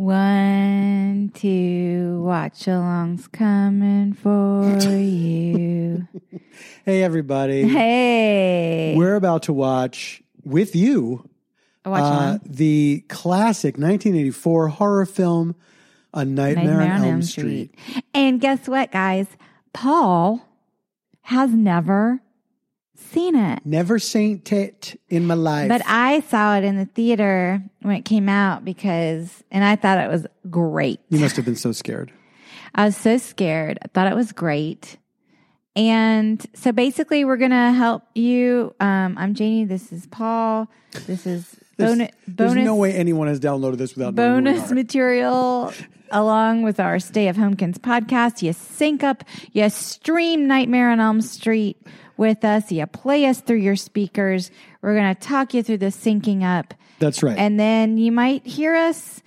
One, two, watch along's coming for you. Hey, everybody. hey. We're about to watch with you watch uh, the classic 1984 horror film, A Nightmare, on Elm, Street. And guess what, guys? Paul has never seen it. Never seen it in my life. But I saw it in the theater when it came out because, and I thought it was great. you must have been so scared. I was so scared. I thought it was great. And so basically, we're going to help you. Um, I'm Janie. This is Paul. This is There's, bonus, there's no way anyone has downloaded this without knowing who we bonus material along with our Stay at Homekins podcast. You sync up, you stream Nightmare on Elm Street with us, you play us through your speakers. We're going to talk you through the syncing up. That's right. And then you might hear us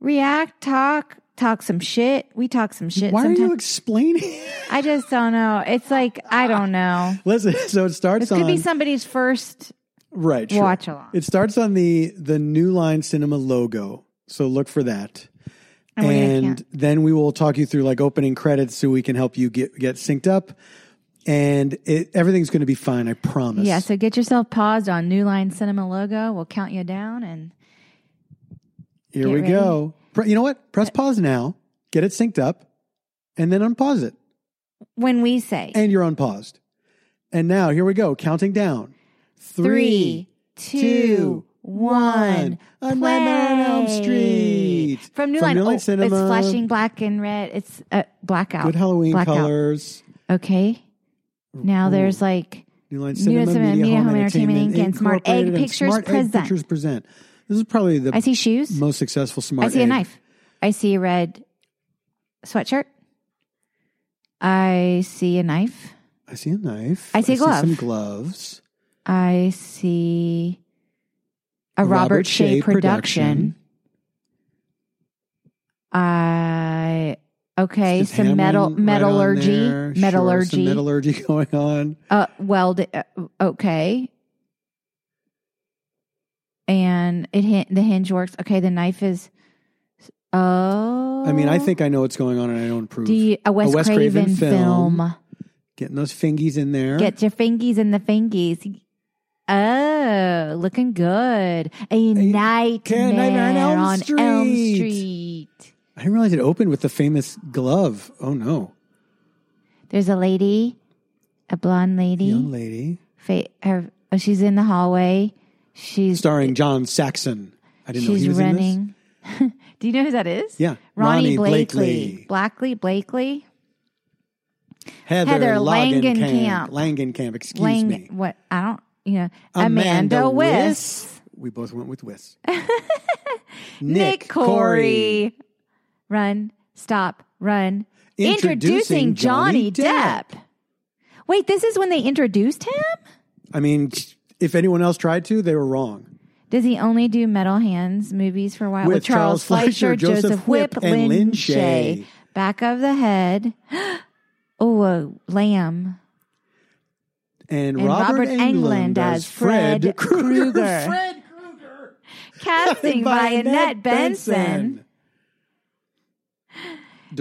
react, talk, talk some shit. We talk some shit Why sometimes. are you explaining? I just don't know. It's like I don't know. Listen, so it starts This could on be somebody's first right. Sure. watch along. It starts on the the New Line Cinema logo, so look for that. And then we will talk you through like opening credits, so we can help you get get synced up. And it, everything's going to be fine, I promise. Yeah, so get yourself paused on New Line Cinema logo. We'll count you down and Here we ready. go. You know what? Press pause now. Get it synced up, and then unpause it, when we say and you're unpaused. And now here we go, counting down. three, two, one, A Nightmare on Elm. Street From New From Line, New Line oh, Cinema. it's flashing black and red. It's uh, blackout. Good Halloween Blackout. colors. Okay. Now there's like New Line New Cinema, Cinema, Media, Media, Home, Home Entertainment, Entertainment, and Smart Egg and Pictures Smart Egg present. Pictures present. This is probably the I see shoes. most successful Smart I see a knife. I see a red sweatshirt. I see a knife. I see a knife. I see a glove. some gloves. I see a Robert, Shaye, production. I okay, some metal right on metallurgy. Sure, metallurgy. some metallurgy going on. uh, weld. Uh, okay, and it the hinge works. Okay, the knife is. Oh, I mean, I think I know what's going on, and I don't approve. Do you, a Wes, Wes Craven, Craven film. film. Getting those fingies in there. Get your fingies in the fingies. Oh, looking good. A, nightmare, Nightmare on Elm on Elm Street. I didn't realize it opened with the famous glove. Oh no, There's a lady, a blonde lady. young lady, Fa- her, oh, she's in the hallway. She's starring John Saxon. I didn't know he was in this. running. Do you know who that is? Yeah, Ronee, Ronee Blakley. Blakley. Blackley Blakley. Heather, Heather Langenkamp. Langenkamp. Langenkamp, excuse Lang- me. What I don't. You know, Amanda, Wyss. We both went with Wyss. Nick Corri. Run, stop, run. Introducing, Johnny, Depp. Wait, this is when they introduced him? I mean, if anyone else tried to, they were wrong. Does he only do Metal Hands movies for a while? With Charles Fleischer, Joseph Whipp, and Lin Shaye. Back of the head. oh, a lamb. And, And Robert, Robert Englund, Englund as Fred Krueger. Fred Krueger. Casting by Annette Benson.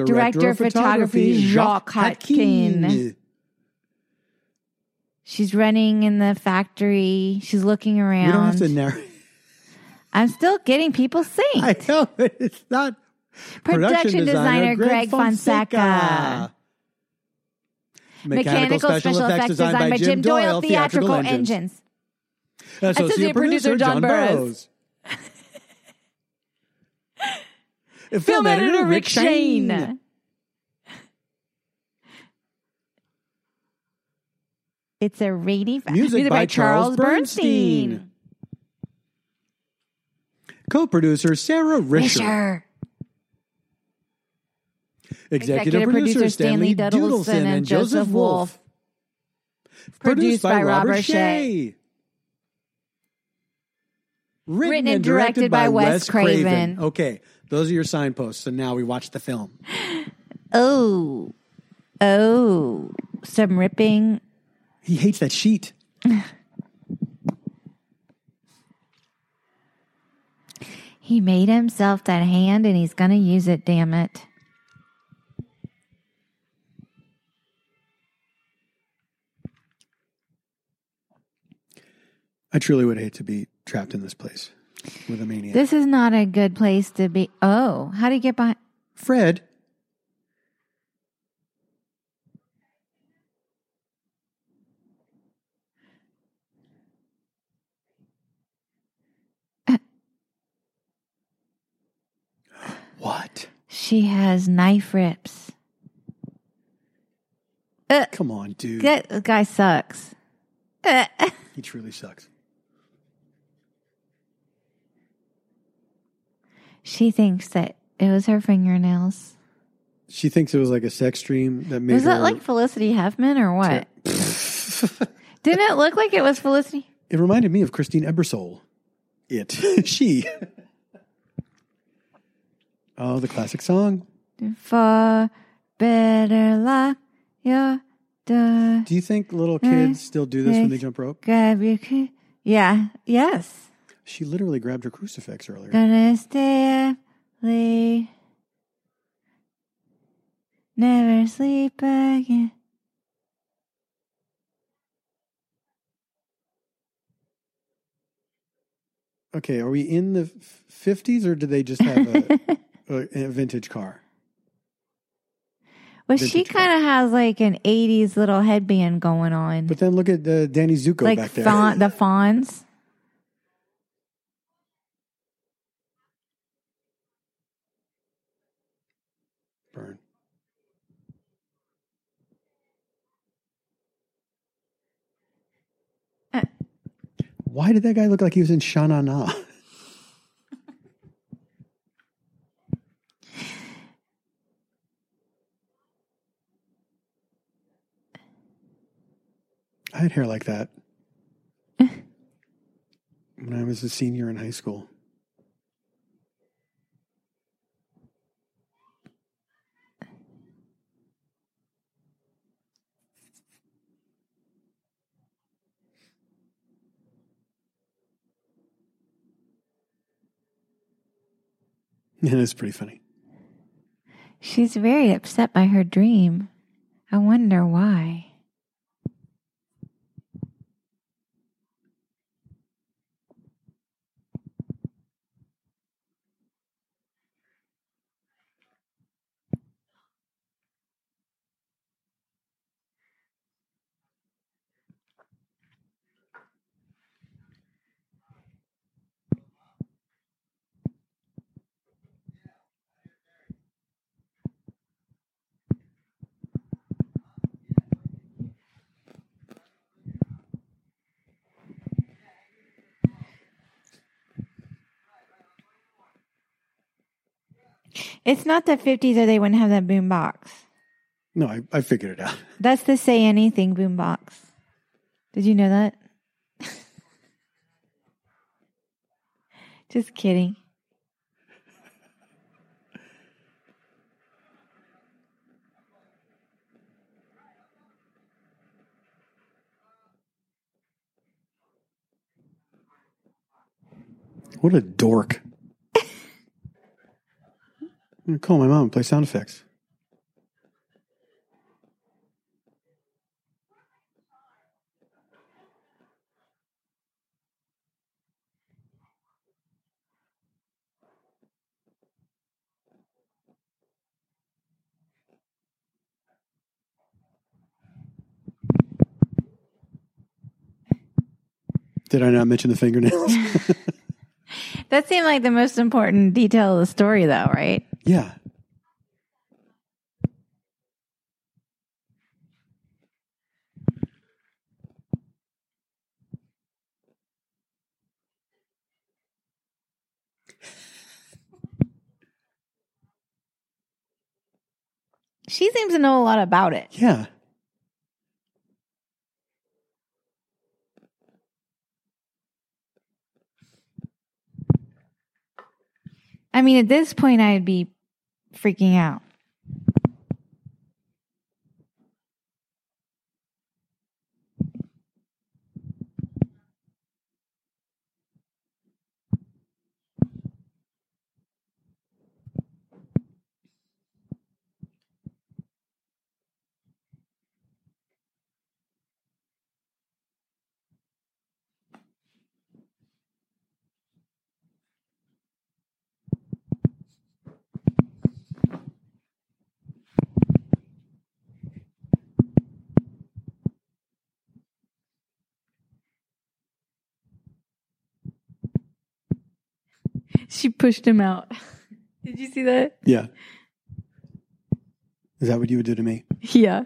Director of photography, Jacques Haitkin. She's running in the factory. She's looking around. We don't have to narrate. I'm still getting people synced. I know but it's not. Production designer Greg Fonseca. Mechanical special effects designed by Jim Doyle, theatrical engines. Associate uh, producer John Burrows. Film editor Rick Shaine. It's a rainy Music by Charles Bernstein. Co-producer Sara Risher. Executive, producer Stanley Dudelson and Joseph Wolf. Produced by Robert Shaye. Written and directed by Wes Craven. Okay, those are your signposts. So now we watch the film. Oh, oh, some ripping. He hates that sheet. He made himself that hand and he's going to use it, damn it. I truly would hate to be trapped in this place with a maniac. This is not a good place to be. Oh, how do you get by? Fred. what? She has knife rips. Uh, Come on, dude. That guy sucks. Uh, he truly sucks. She thinks that it was her fingernails. She thinks it was like a sex dream that made Was her. that like Felicity Huffman or what? Didn't it look like it was Felicity? It reminded me of Christine Ebersole. It. she. oh, the classic song. For better luck, your door. Do you think little kids still do this when they jump rope? Grab your key. Yeah. Yes. She literally grabbed her crucifix earlier. Gonna stay up late. Never sleep again. Okay, are we in the 50s or do they just have a, a, a vintage car? Well, she kind of has like an 80s little headband going on. But then look at uh, Danny Zuko like back there. Fawn, the fawns. Burn. Uh. Why did that guy look like he was in Sha Na Na? I had hair like that when I was a senior in high school. It is pretty funny. She's very upset by her dream. I wonder why. It's not the 50s or they wouldn't have that boom box. No, I, I figured it out. That's the say anything boom box. Did you know that? Just kidding. What a dork. I'm gonna call my mom and play sound effects. Did I not mention the fingernails? that seemed like the most important detail of the story, though, right? Yeah. She seems to know a lot about it. Yeah. I mean, at this point, I'd be freaking out. She pushed him out. Did you see that? Yeah. Is that what you would do to me? Yeah.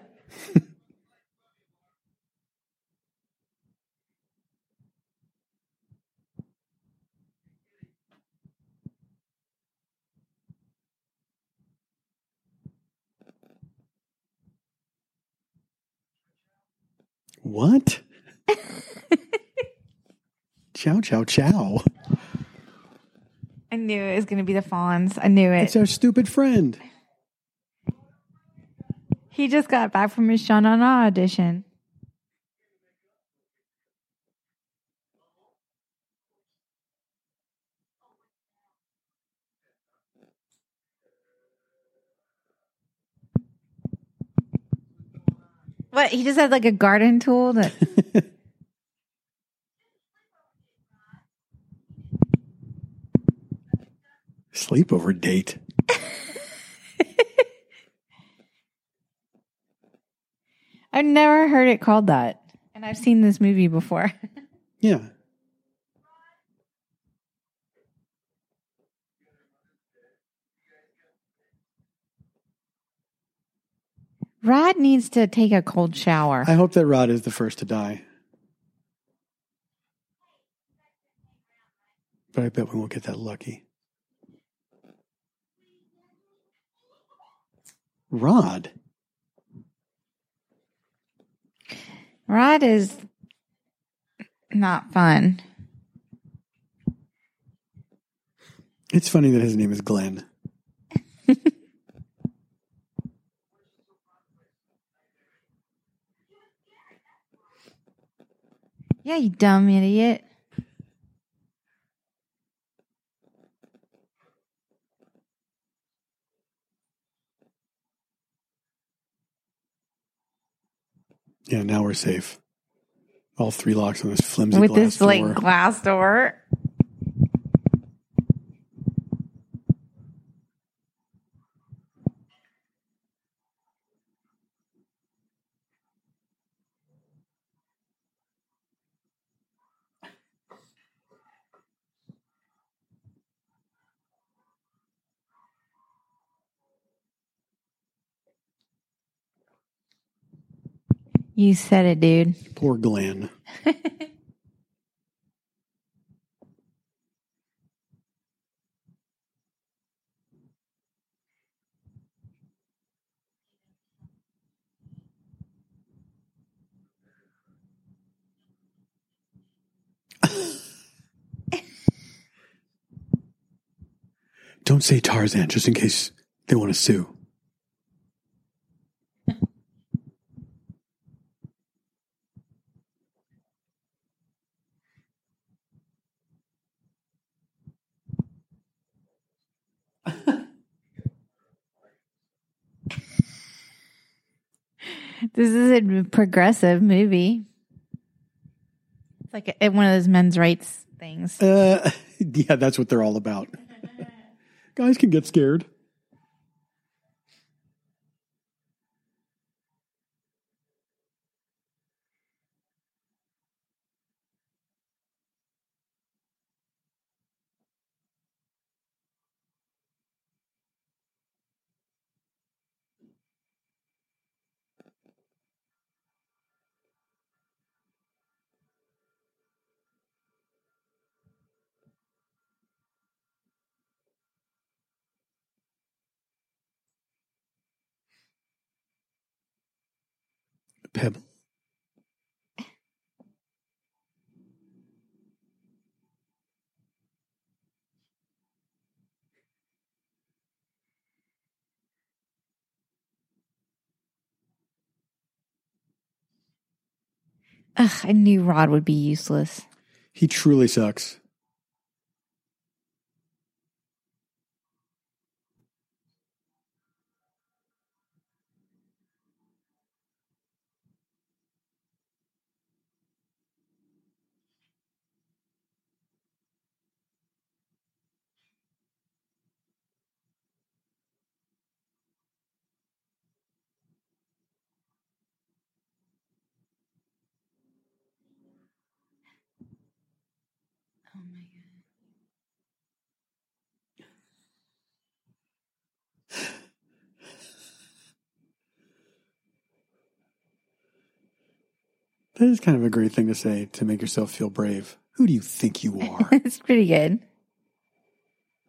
What? chow, chow, chow. I knew it was going to be the Fonz. I knew it. It's our stupid friend. He just got back from his Sha Na Na audition. What? He just had like a garden tool that. Sleepover date. I've never heard it called that. And I've seen this movie before. yeah. Rod needs to take a cold shower. I hope that Rod is the first to die. But I bet we won't get that lucky. Rod. Rod is not fun. It's funny that his name is Glenn. Yeah, you dumb idiot. Yeah, now we're safe. All three locks on this flimsy With glass this door. like glass door. You said it, dude. Poor Glenn. Don't say Tarzan just in case they want to sue. This is a progressive movie. It's like a, one of those men's rights things. Uh, yeah, that's what they're all about. Guys can get scared. Pebble. Ugh, I knew Rod would be useless. He truly sucks. That is kind of a great thing to say to make yourself feel brave. Who do you think you are? it's pretty good.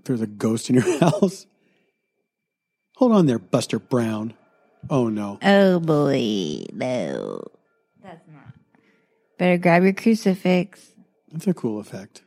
There's a ghost in your house. Hold on there, Buster Brown. Oh no. Oh boy, no. That's not. Better grab your crucifix. That's a cool effect.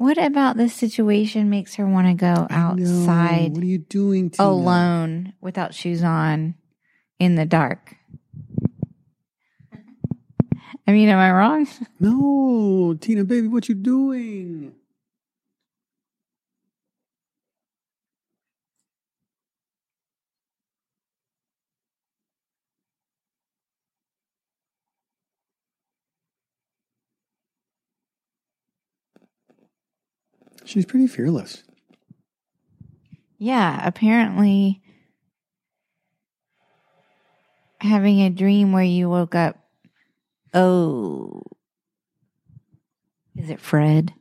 What about this situation makes her want to go outside? What are you doing Tina? alone without shoes on in the dark? I mean, am I wrong? No, Tina, baby, what you doing? She's pretty fearless. Yeah, apparently having a dream where you woke up. Oh, is it Fred?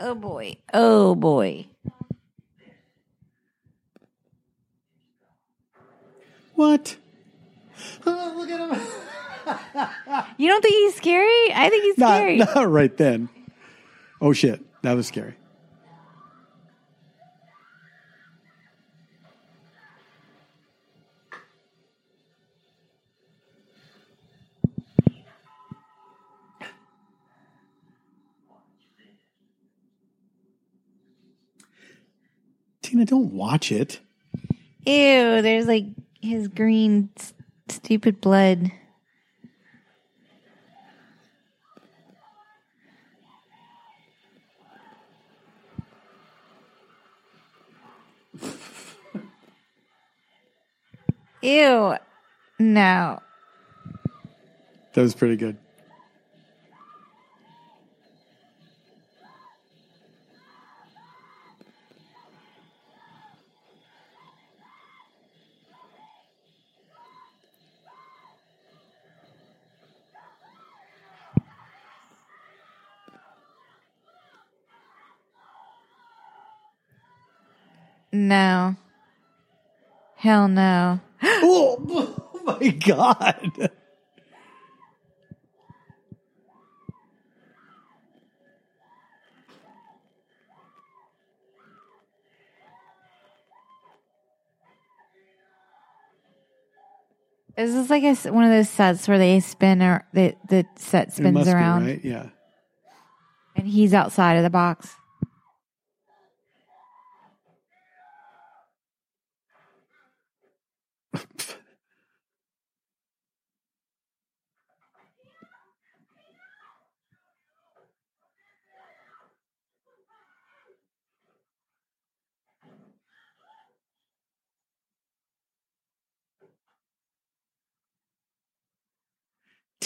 oh boy. Oh boy. What? Oh, look at him. you don't think he's scary? I think he's not, scary. Not right then. Oh shit, that was scary. Tina, don't watch it. Ew, there's like his green stupid blood. Ew. No. That was pretty good. No. Hell no. oh, oh my God. Is this like a, one of those sets where they spin or the the set spins around? Be, right? Yeah. And he's outside of the box.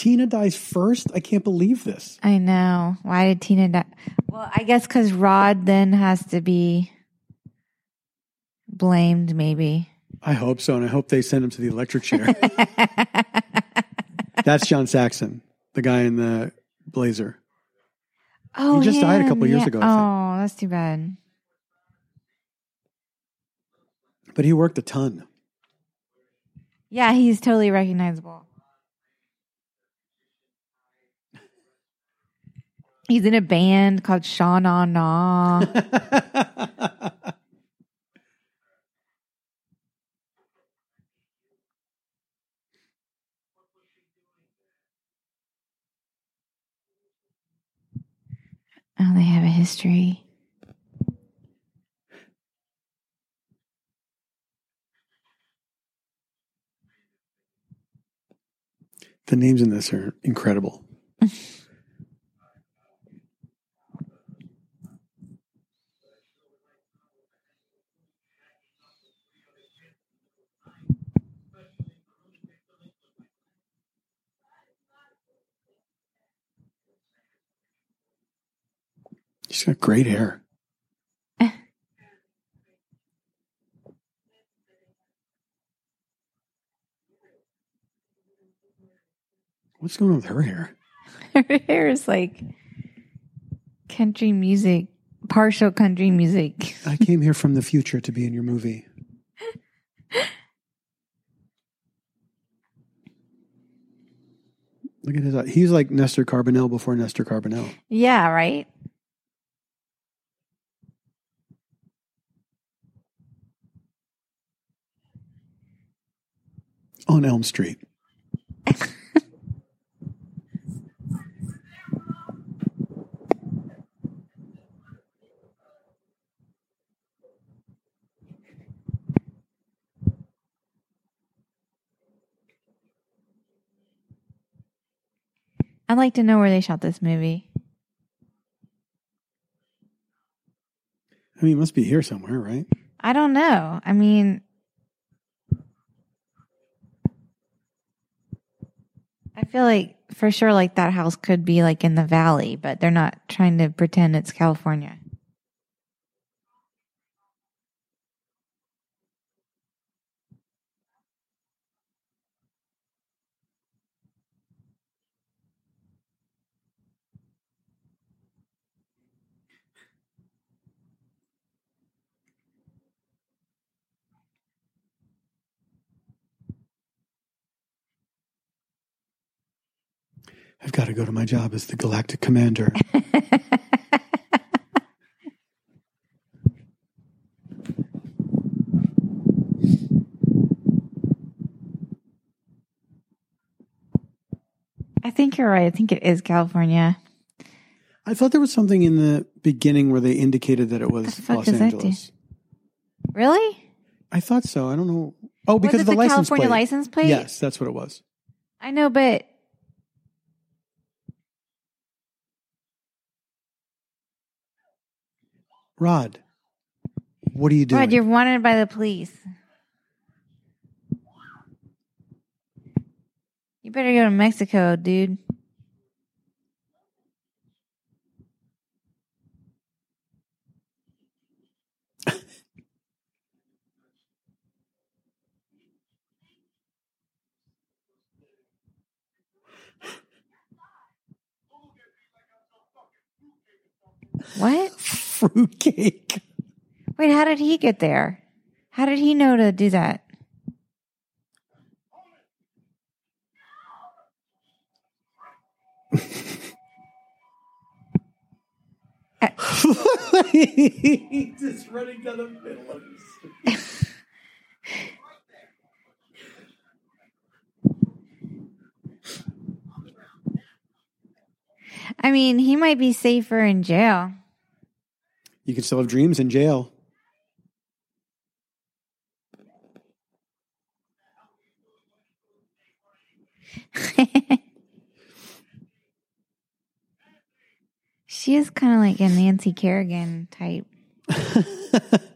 Tina dies first? I can't believe this. I know. Why did Tina die? Well, I guess because Rod then has to be blamed, maybe. I hope so. And I hope they send him to the electric chair. That's John Saxon, the guy in the blazer. Oh, he just him. died a couple years yeah. ago. Oh, that's too bad. But he worked a ton. Yeah, he's totally recognizable. He's in a band called Sha Na Na. history. The names in this are incredible. She's got great hair. What's going on with her hair? Her hair is like country music, partial country music. I came here from the future to be in your movie. Look at his. He's like Nestor Carbonell before Nestor Carbonell. Yeah, right. On Elm Street. I'd like to know where they shot this movie. I mean, it must be here somewhere, right? I don't know. I mean, I feel like for sure, like that house could be like in the valley, but they're not trying to pretend it's California. I've got to go to my job as the galactic commander. I think you're right. I think it is California. I thought there was something in the beginning where they indicated that it was Los Angeles. Really? I thought so. I don't know. Oh, because of the, the license California plate. license plate? Yes, that's what it was. I know, but Rod, what are you doing? Rod, you're wanted by the police. You better go to Mexico, dude. What? Fruitcake. Wait, how did he get there? How did he know to do that? He's just running down the middle of the. I mean, he might be safer in jail. You can still have dreams in jail. she is kind of like a Nancy Kerrigan type.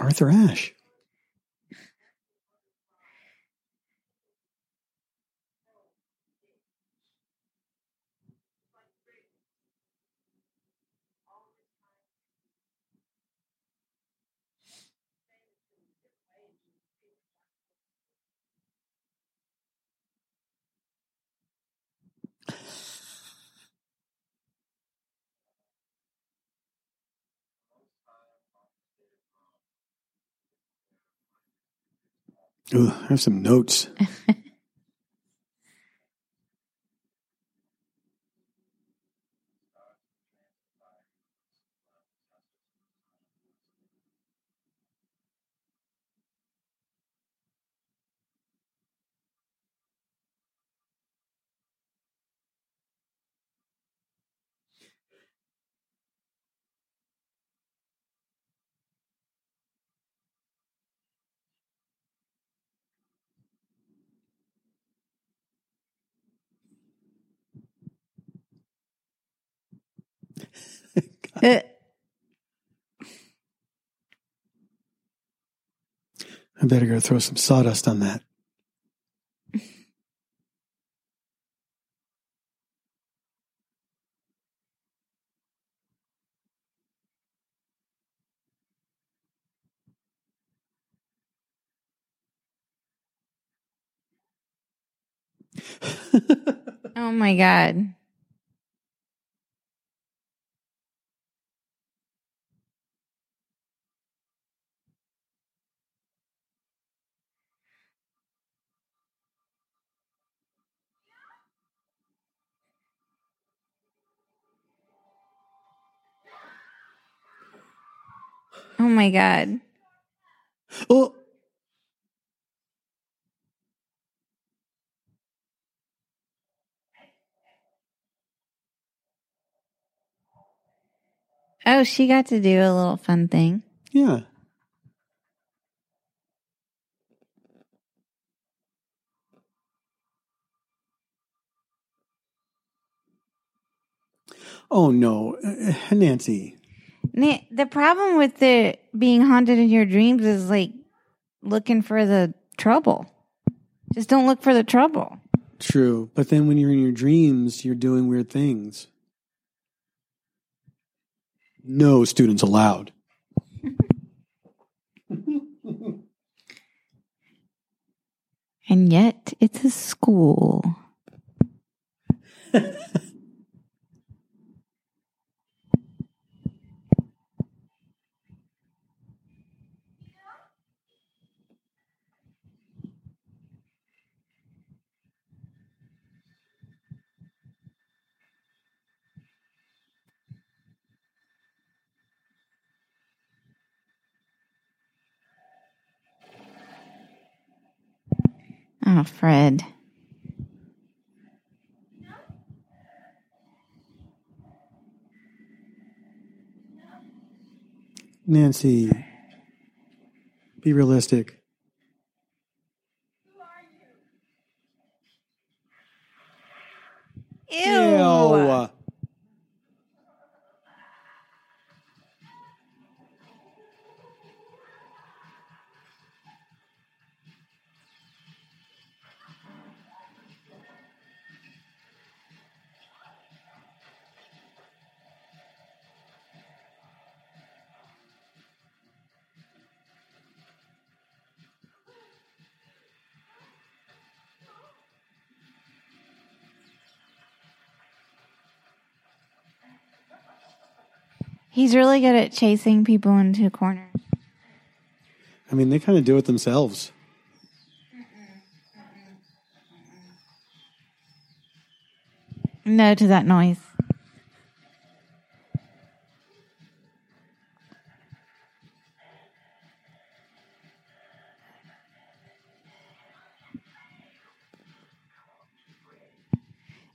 Arthur Ashe. I have some notes. Eh. I better go throw some sawdust on that. oh my God. Oh my God. Oh. Oh, she got to do a little fun thing. Yeah. Oh no, Nancy. The problem with the being haunted in your dreams is like looking for the trouble. Just don't look for the trouble. True, but then when you're in your dreams, you're doing weird things. No students allowed. and yet, it's a school. Oh, Fred. Nancy, be realistic. Ew. Ew. He's really good at chasing people into corners. I mean, they kind of do it themselves. No to that noise.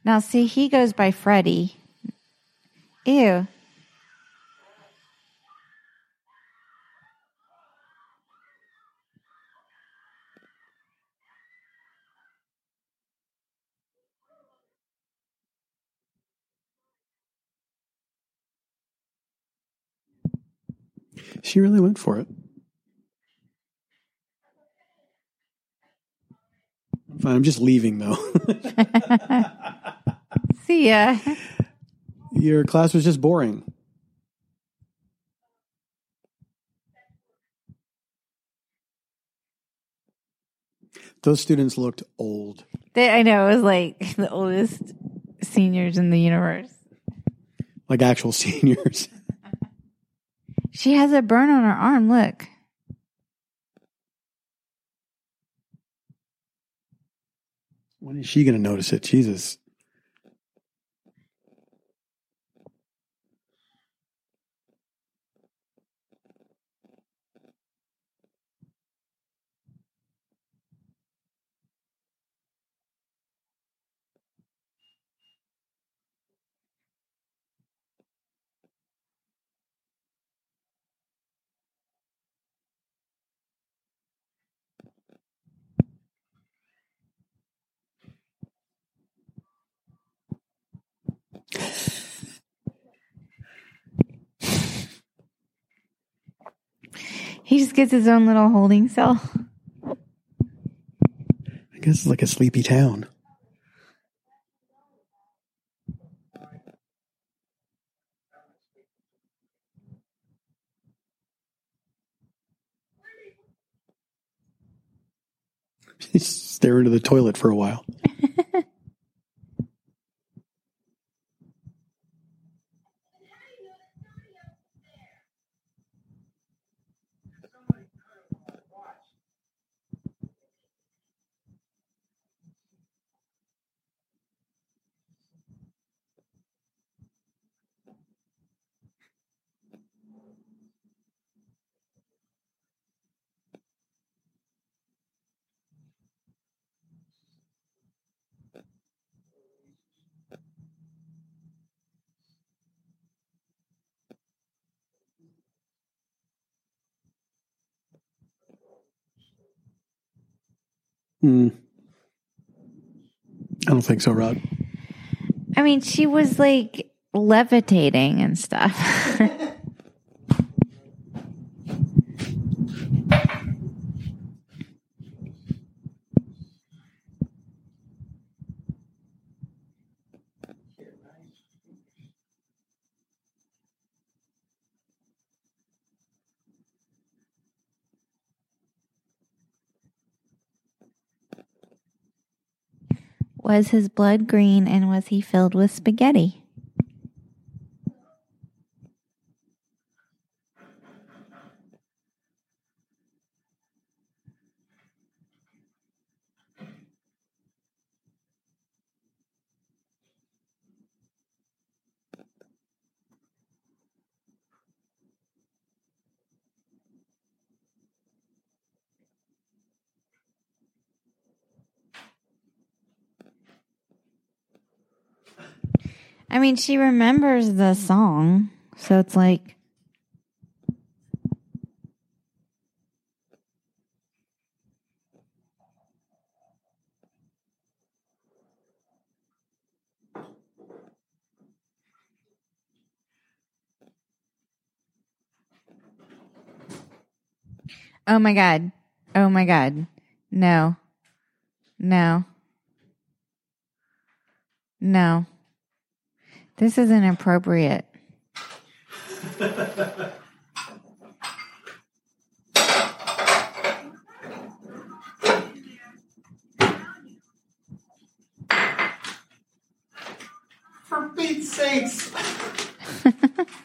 Now, see, he goes by Freddie. Ew. She really went for it. Fine, I'm just leaving though. See ya. Your class was just boring. Those students looked old. They, I know it was like the oldest seniors in the universe. Like actual seniors. She has a burn on her arm. Look. When is she going to notice it? Jesus. He just gets his own little holding cell. I guess it's like a sleepy town. Stare into the toilet for a while. Mm. I don't think so, Rod. I mean, she was like levitating and stuff. Was his blood green and was he filled with spaghetti? I mean, she remembers the song, so it's like. Oh my God. Oh my God. No. No. No. This is inappropriate. For Pete's sakes.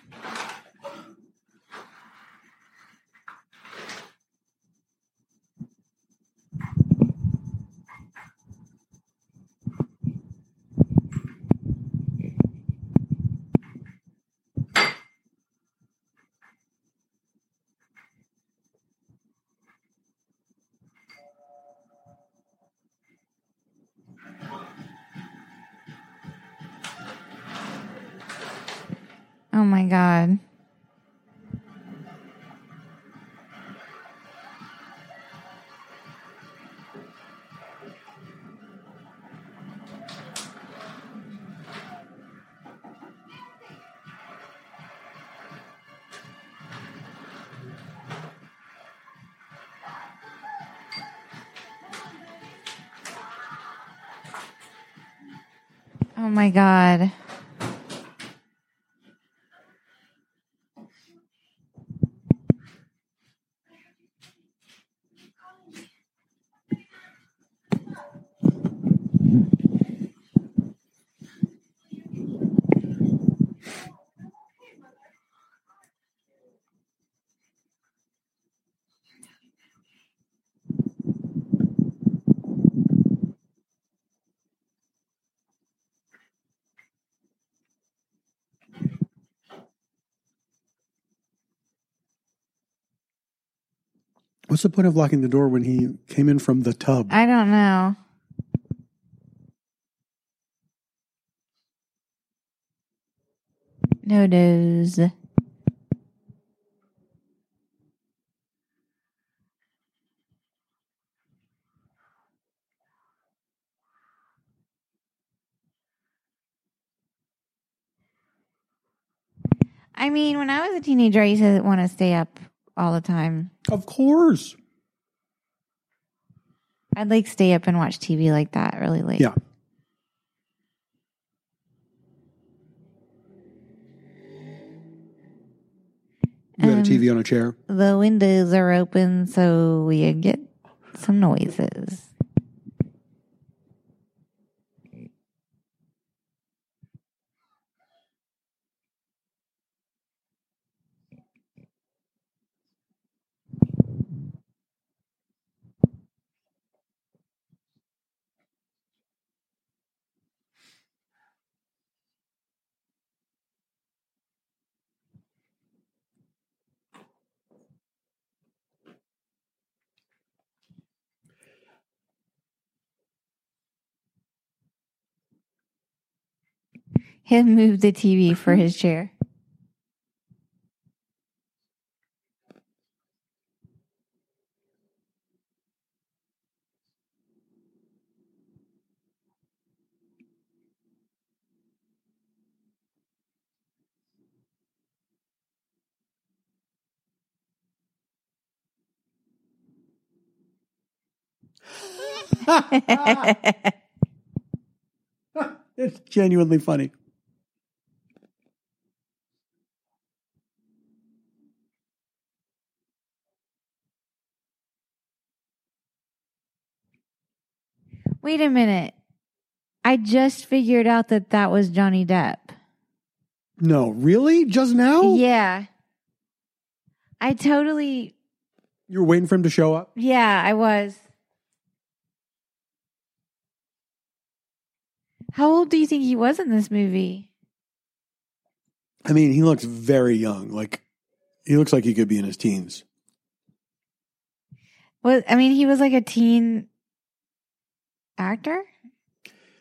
my God. Oh my God. What's the point of locking the door when he came in from the tub? I don't know. No news. I mean, when I was a teenager, I used to want to stay up all the time. Of course. I'd like stay up and watch TV like that really late. Yeah. You got a Um, TV on a chair. The windows are open so we get some noises. He'll move the TV for mm-hmm. his chair. It's genuinely funny. Wait a minute. I just figured out that that was Johnny Depp. No, really? Just now? Yeah. I totally, You were waiting for him to show up? yeah, I was. How old do you think he was in this movie? I mean, he looks very young. Like, he looks like he could be in his teens. Well, I mean, he was like a teen actor.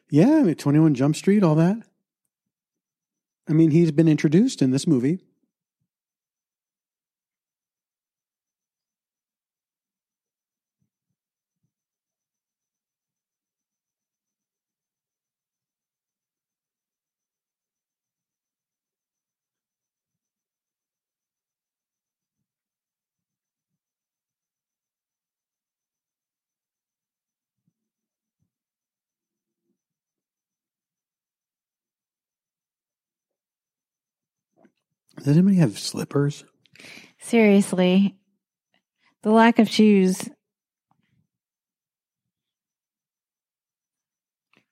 Yeah, I mean, 21 Jump Street, all that. I mean, he's been introduced in this movie. Does anybody have slippers? Seriously, the lack of shoes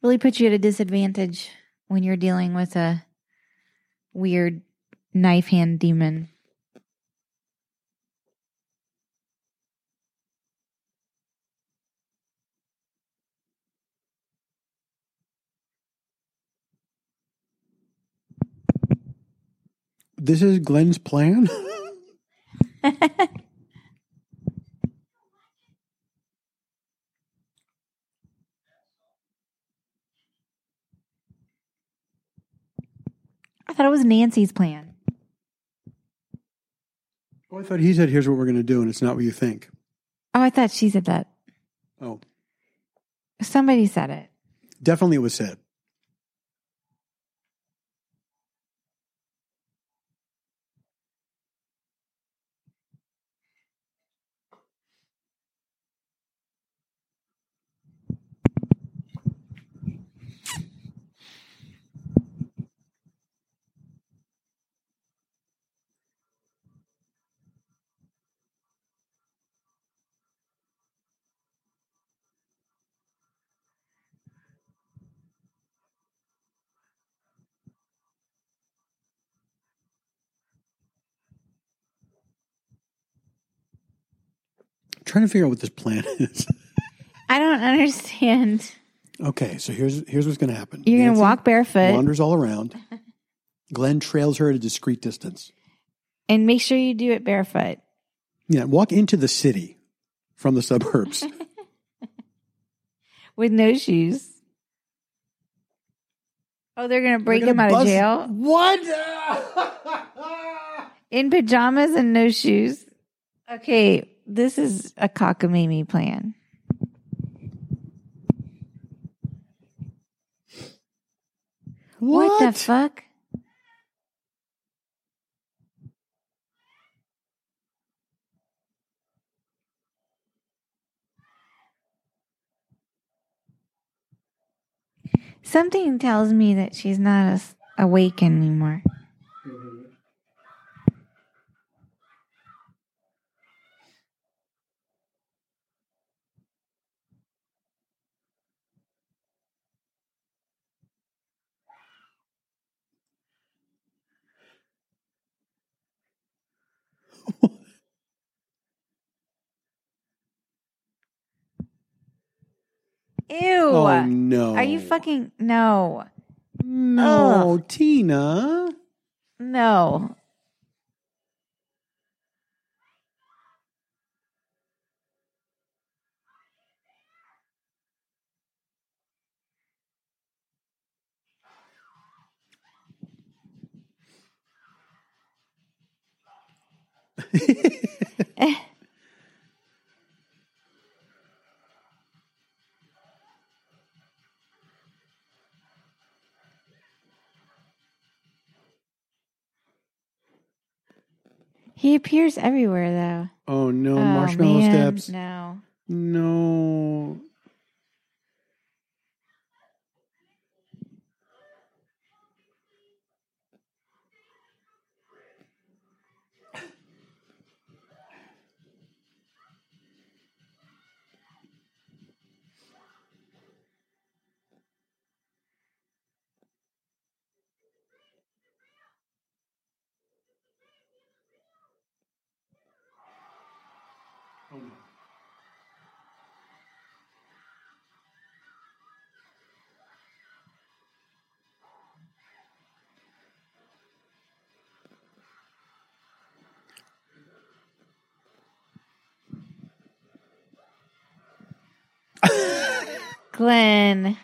really puts you at a disadvantage when you're dealing with a weird knife hand demon. This is Glenn's plan? I thought it was Nancy's plan. oh, I thought he said, here's what we're going to do, and it's not what you think. Oh, I thought she said that. Oh, Somebody said it. definitely it was said. Trying to figure out what this plan is. I don't understand. okay, so here's here's what's going to happen. You're going Nancy to walk barefoot wanders all around. Glenn trails her at a discreet distance. and make sure you do it barefoot. Yeah, walk into the city from the suburbs. with no shoes. Oh, they're gonna break him gonna out of jail What? in pajamas and no shoes. Okay, this is a cockamamie plan. What? what, the fuck? Something tells me that she's not awake anymore. Ew. Oh no. Are you fucking no. No, Tina. No. He appears everywhere, though. Oh no, oh, marshmallow man, steps. No. No. Glenn.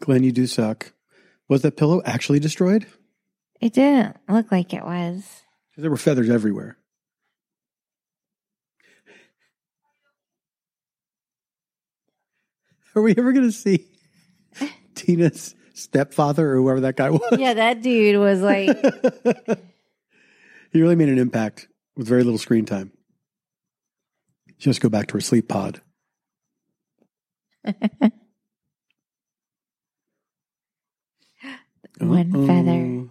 Glenn, you do suck. Was that pillow actually destroyed? It didn't look like it was. There were feathers everywhere. Are we ever going to see Tina's stepfather or whoever that guy was? Yeah, that dude was like, he really made an impact with very little screen time. She must go back to her sleep pod. One Uh-oh. feather.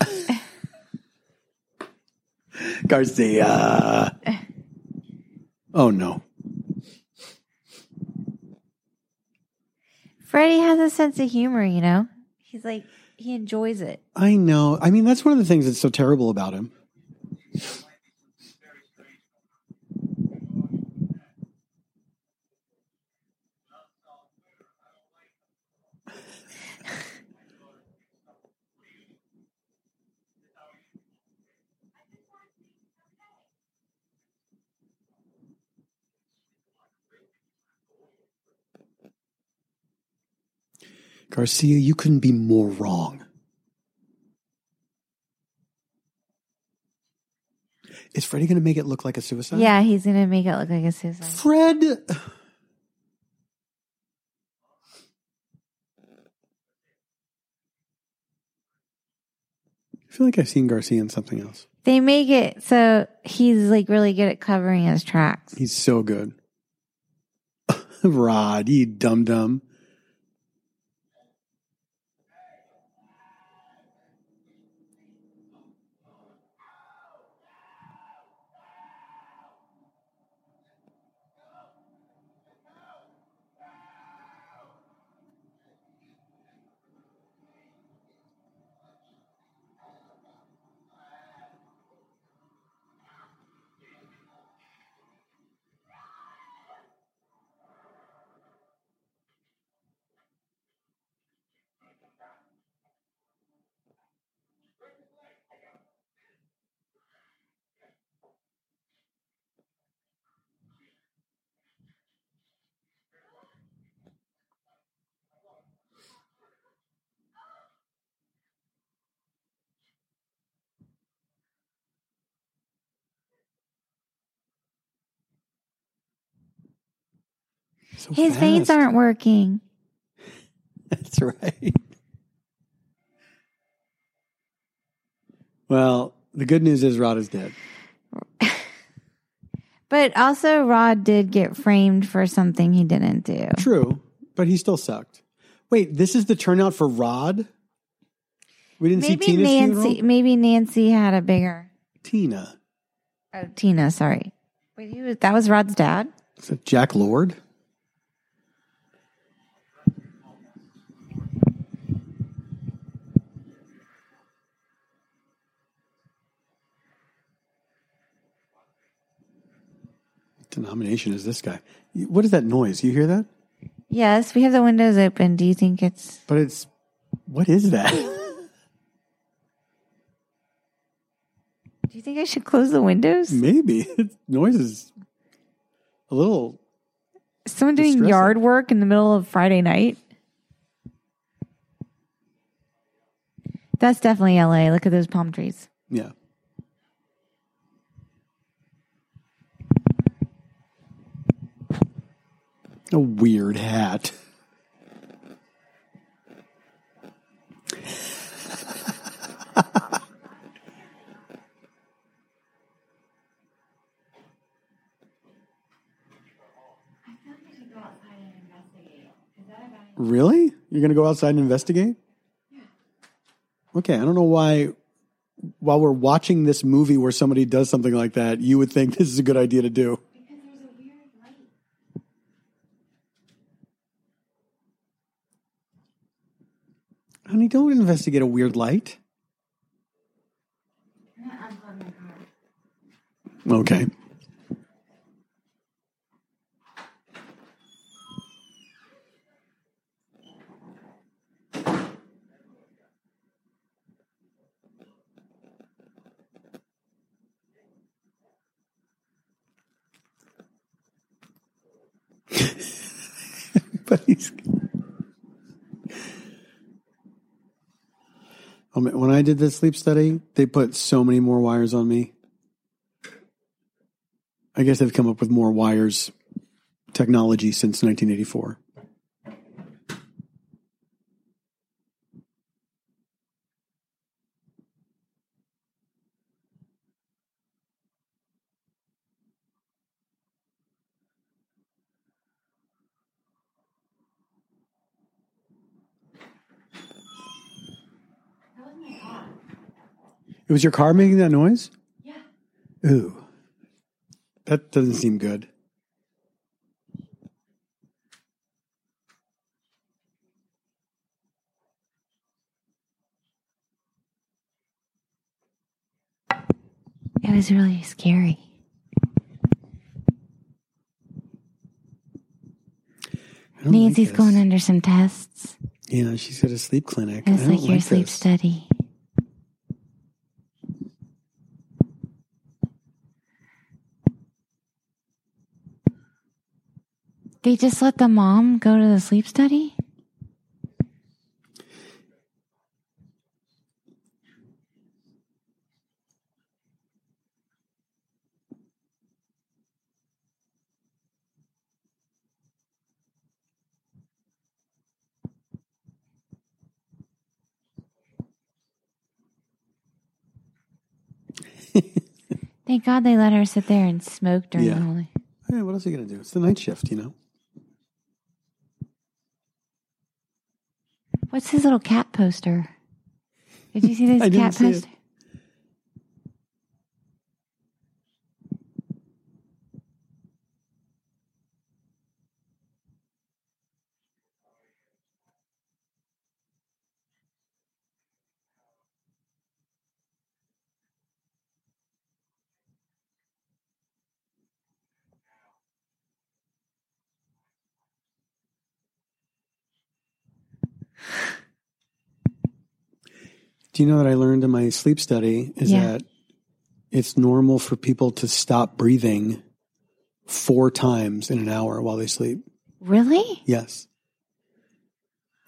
Garcia. Oh no. Freddy has a sense of humor, you know? He's like, he enjoys it. I know. I mean, that's one of the things that's so terrible about him. Garcia, you couldn't be more wrong. Is Freddy going to make it look like a suicide? Yeah, he's going to make it look like a suicide. Fred. I feel like I've seen Garcia in something else. They make it so he's like really good at covering his tracks. He's so good. Rod, you dum dum. So His fast. veins aren't working. That's right. Well, the good news is Rod is dead. but also, Rod did get framed for something he didn't do. True, but he still sucked. Wait, this is the turnout for Rod? We didn't maybe see Tina's Nancy. Funeral? Maybe Nancy had a bigger. Tina. Oh, Tina. Sorry. Wait, was, that was Rod's dad. Is it Jack Lord? Denomination is this guy? What is that noise? You hear that? Yes, we have the windows open. Do you think it's. But it's. What is that? Do you think I should close the windows? Maybe. noise is a little. Someone doing yard work in the middle of Friday night? That's definitely LA. Look at those palm trees. Yeah. A weird hat. Really? You're going to go outside and investigate? Okay, I don't know why while we're watching this movie where somebody does something like that, you would think this is a good idea to do. Honey, don't investigate a weird light. Okay. but Oh, when I did the sleep study, they put so many more wires on me. I guess they've come up with more wires technology since 1984. It was your car making that noise? Yeah. Ooh. That doesn't seem good. It was really scary. Nancy's like going under some tests. Yeah, she's at a sleep clinic. It's like your like sleep this. study. They just let the mom go to the sleep study? Thank God they let her sit there and smoke during yeah. the whole. Yeah, what else are you gonna do? It's the night shift, you know. What's his little cat poster? Did you see this cat poster? Do you know what I learned in my sleep study is yeah. that it's normal for people to stop breathing four times in an hour while they sleep. Really? Yes.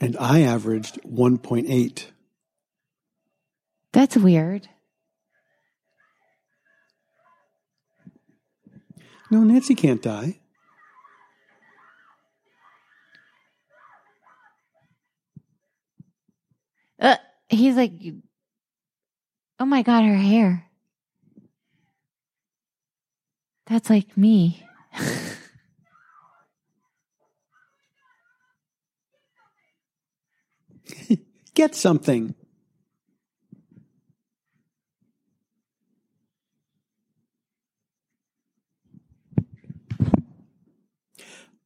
And I averaged 1.8. That's weird. No, Nancy can't die. Uh he's like, oh my God, her hair. That's like me. Get something.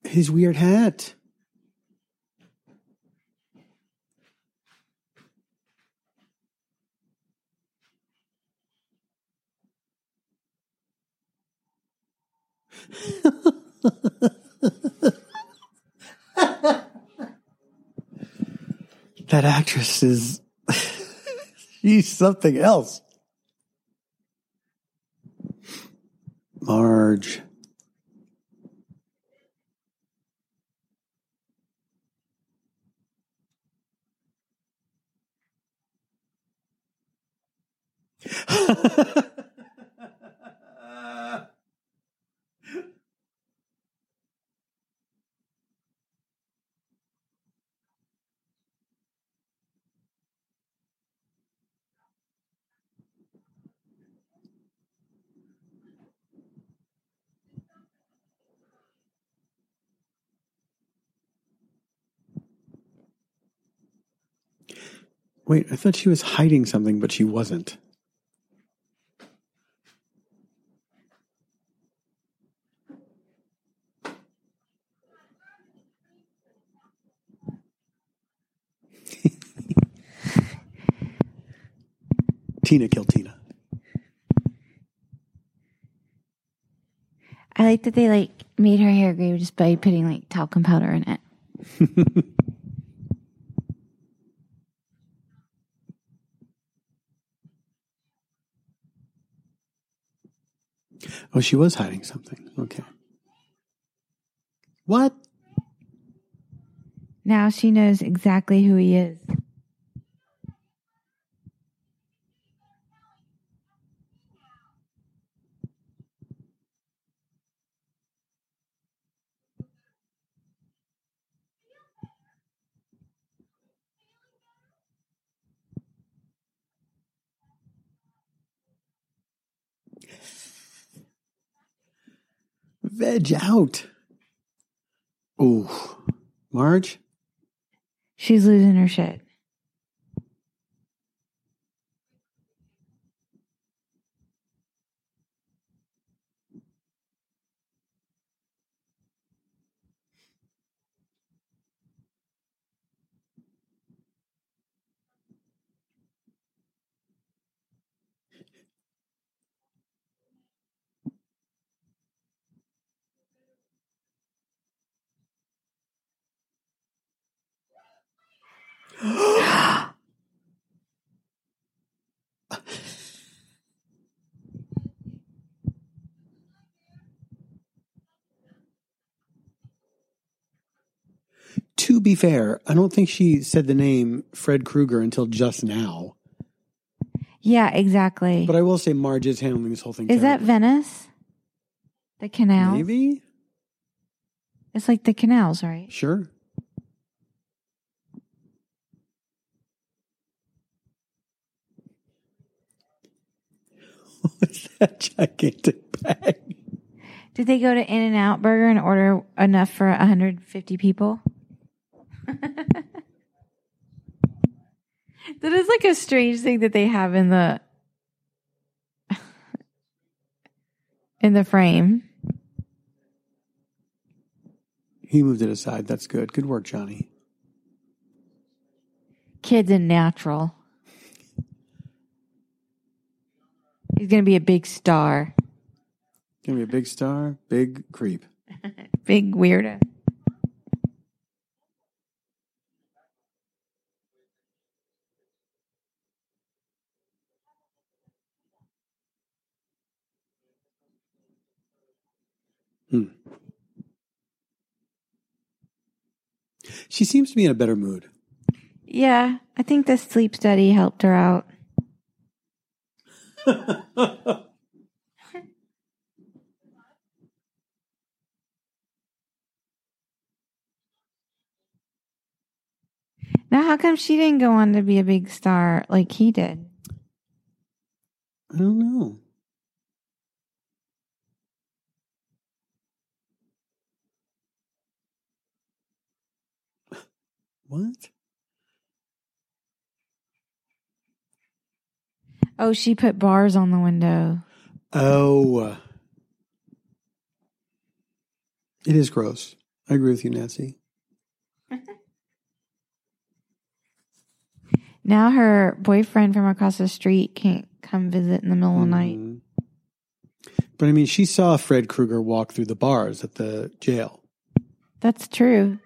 His weird hat. that actress is she's something else. Marge. Wait, I thought she was hiding something, but she wasn't. Tina killed Tina. I like that they like made her hair gray just by putting like talcum powder in it. Oh, she was hiding something. Okay. What? Now she knows exactly who he is. Veg out. Ooh. Marge? She's losing her shit. To be fair, I don't think she said the name Fred Krueger until just now. Yeah, exactly. But I will say Marge is handling this whole thing. is that. Venice? The canal? Maybe? It's like the canals, right? Sure. What's that gigantic bag? Did they go to In-N-Out Burger and order enough for 150 people? that is like a strange thing that they have in the in the frame. He moved it aside. That's good. Good work, Johnny. Kids and natural. He's gonna be a big star, Gonna be a big star, big creep. big weirdo. Hmm. She seems to be in a better mood. Yeah, I think the sleep study helped her out. Now, how come she didn't go on to be a big star like he did? I don't know. What? Oh, she put bars on the window. Oh. It is gross. I agree with you, Nancy. Now her boyfriend from across the street can't come visit in the middle of the night. Mhm. But I mean, she saw Fred Krueger walk through the bars at the jail. That's true.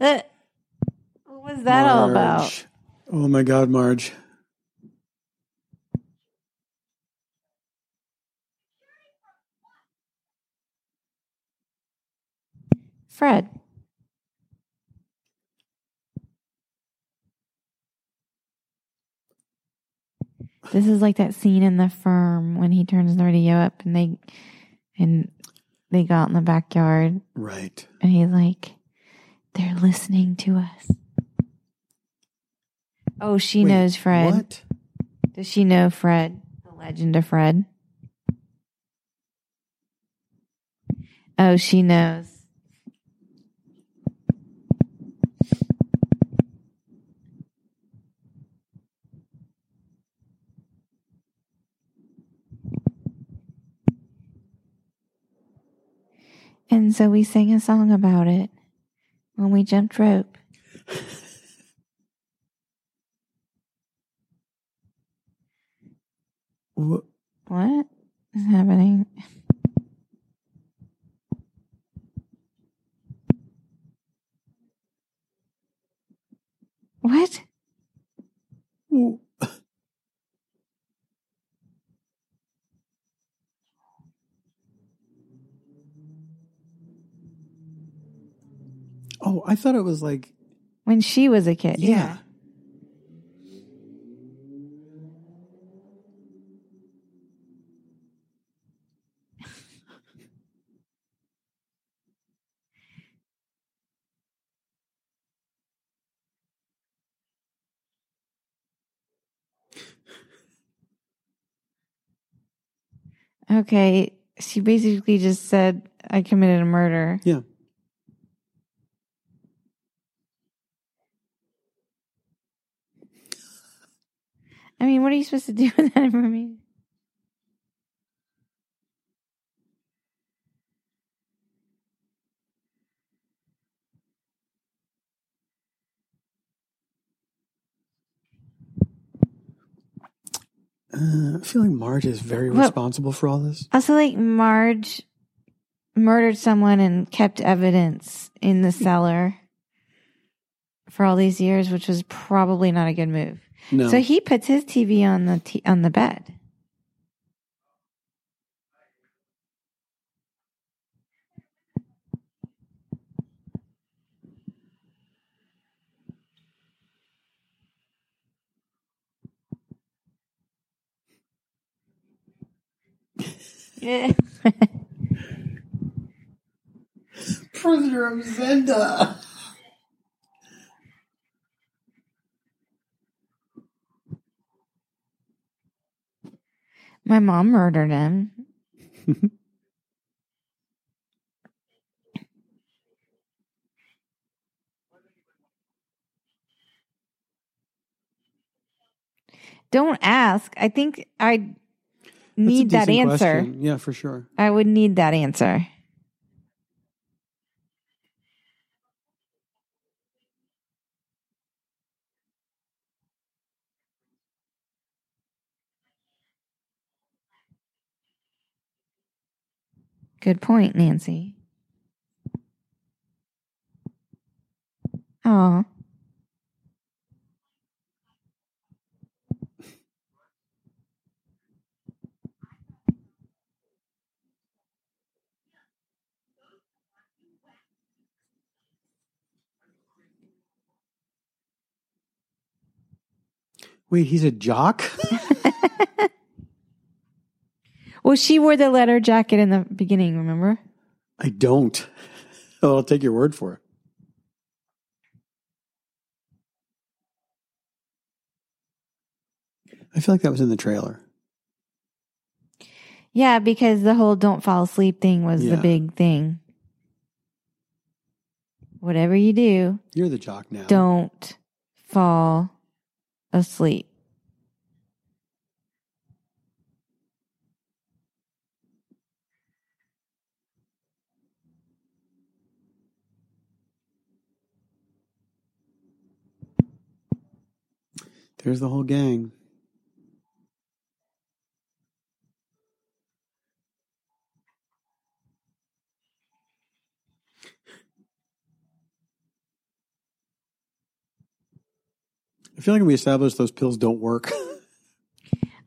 Uh, what was that all about? Oh my God, Marge. Fred. This is like that scene in the firm when he turns the radio up and they and they go out in the backyard Right. and he's like, They're listening to us. Oh, she Wait, knows Fred. What? Does she know Fred? The legend of Fred? Oh, she knows. And so we sang a song about it when we jumped rope. Wha- What is happening? What? wha- Oh, I thought it was like, When she was a kid. yeah. Okay. She basically just said, I committed a murder. Yeah. I mean, what are you supposed to do with that information? Uh, I feel like Marge is very Well- responsible for all this. Also, like Marge murdered someone and kept evidence in the cellar for all these years, which was probably not a good move. No. So he puts his TV on the t- on the bed. Yeah. Prisoner of Zenda. My mom murdered him. Don't ask. I think I need that answer. question. Yeah, for sure. I would need that answer. Good point, Nancy. Oh. Wait, he's a jock? Well, she wore the leather jacket in the beginning, remember? I don't. I'll take your word for it. I feel like that was in the trailer. Yeah, because the whole don't fall asleep thing was the big thing. Whatever you do, You're the jock now. don't fall asleep. There's the whole gang. I feel like we established those pills don't work.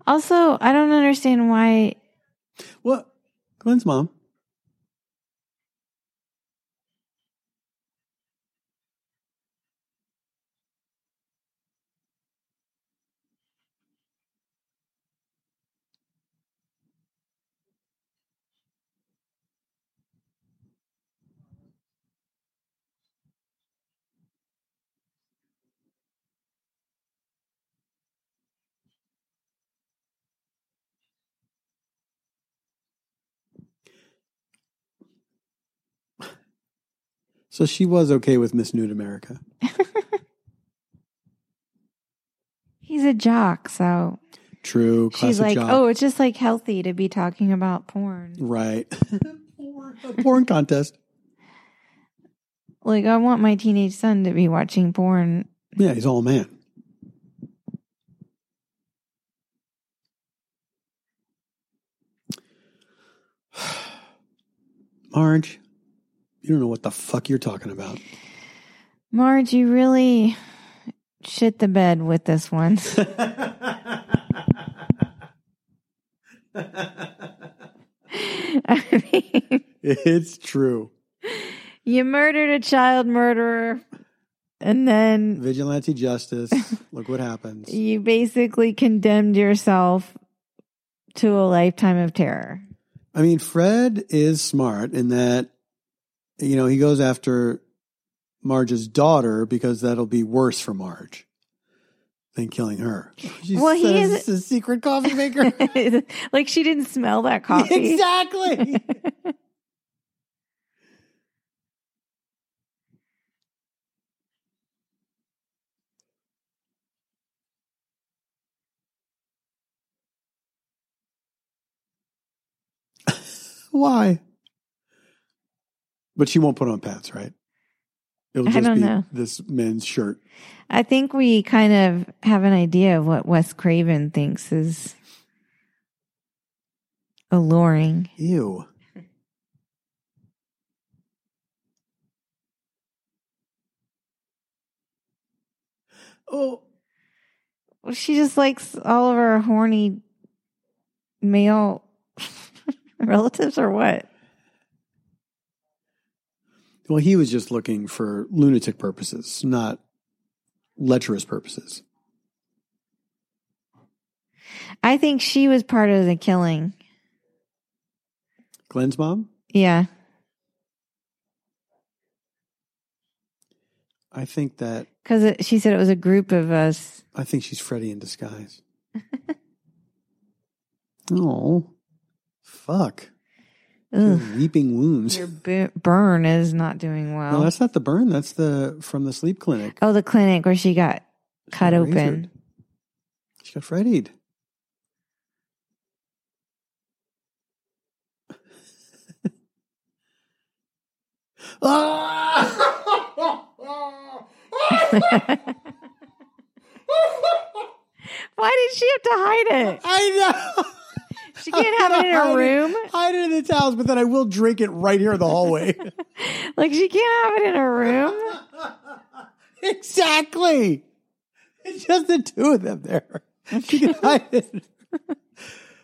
Also, I don't understand why what? Glenn's mom. So she was okay with Miss Nude America. he's a jock. So True. Classic she's like, jock. oh, it's just like healthy to be talking about porn. Right. A porn contest. Like, I want my teenage son to be watching porn. Yeah, he's all man. Marge, you don't know what the fuck you're talking about. Marge, you really shit the bed with this one. I mean, it's true. you murdered a child murderer, and then Vigilante justice. Look what happens. you basically condemned yourself to a lifetime of terror. I mean, Fred is smart in that, you know, he goes after Marge's daughter because that'll be worse for Marge than killing her. She Well, he is- a secret coffee maker. like she didn't smell that coffee. exactly. Why? But she won't put on pants, right? It'll I just don't be know. this men's shirt. I think we kind of have an idea of what Wes Craven thinks is alluring. Ew. Oh, Well, She just likes all of her horny male relatives or what? Well, he was just looking for lunatic purposes, not lecherous purposes. I think she was part of the killing. Glenn's mom? Yeah. I think that Because she said it was a group of us. I think she's Freddy in disguise. oh, fuck! Ugh. Weeping wounds. Your bu- burn is not doing well. No, that's not the burn. That's the from the sleep clinic. oh, the clinic where she got She cut got open. razored. She got Freddied. Why did she have to hide it? I know. She can't have it in her Hide room. Hide it in the towels, but then I will drink it right here in the hallway. Like she can't have it in her room. exactly. It's just the two of them there. She can hide it.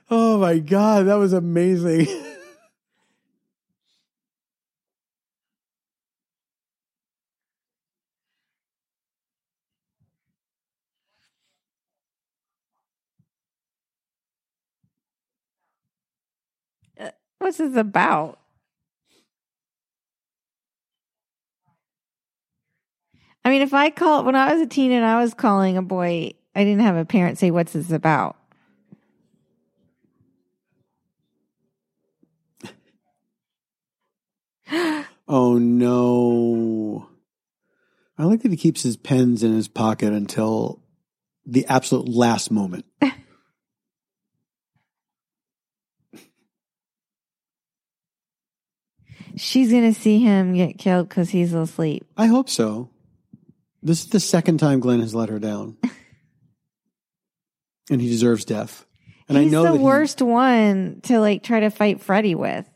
Oh my god, that was amazing. What's this about? I mean, if I called when I was a teen and I was calling a boy, I didn't have a parent say, "What's this about?" Oh no. I like that he keeps his pens in his pocket until the absolute last moment. She's gonna see him get killed because he's asleep. I hope so. This is the second time Glenn has let her down. and he deserves death. And he's I know the worst one to like try to fight Freddy with.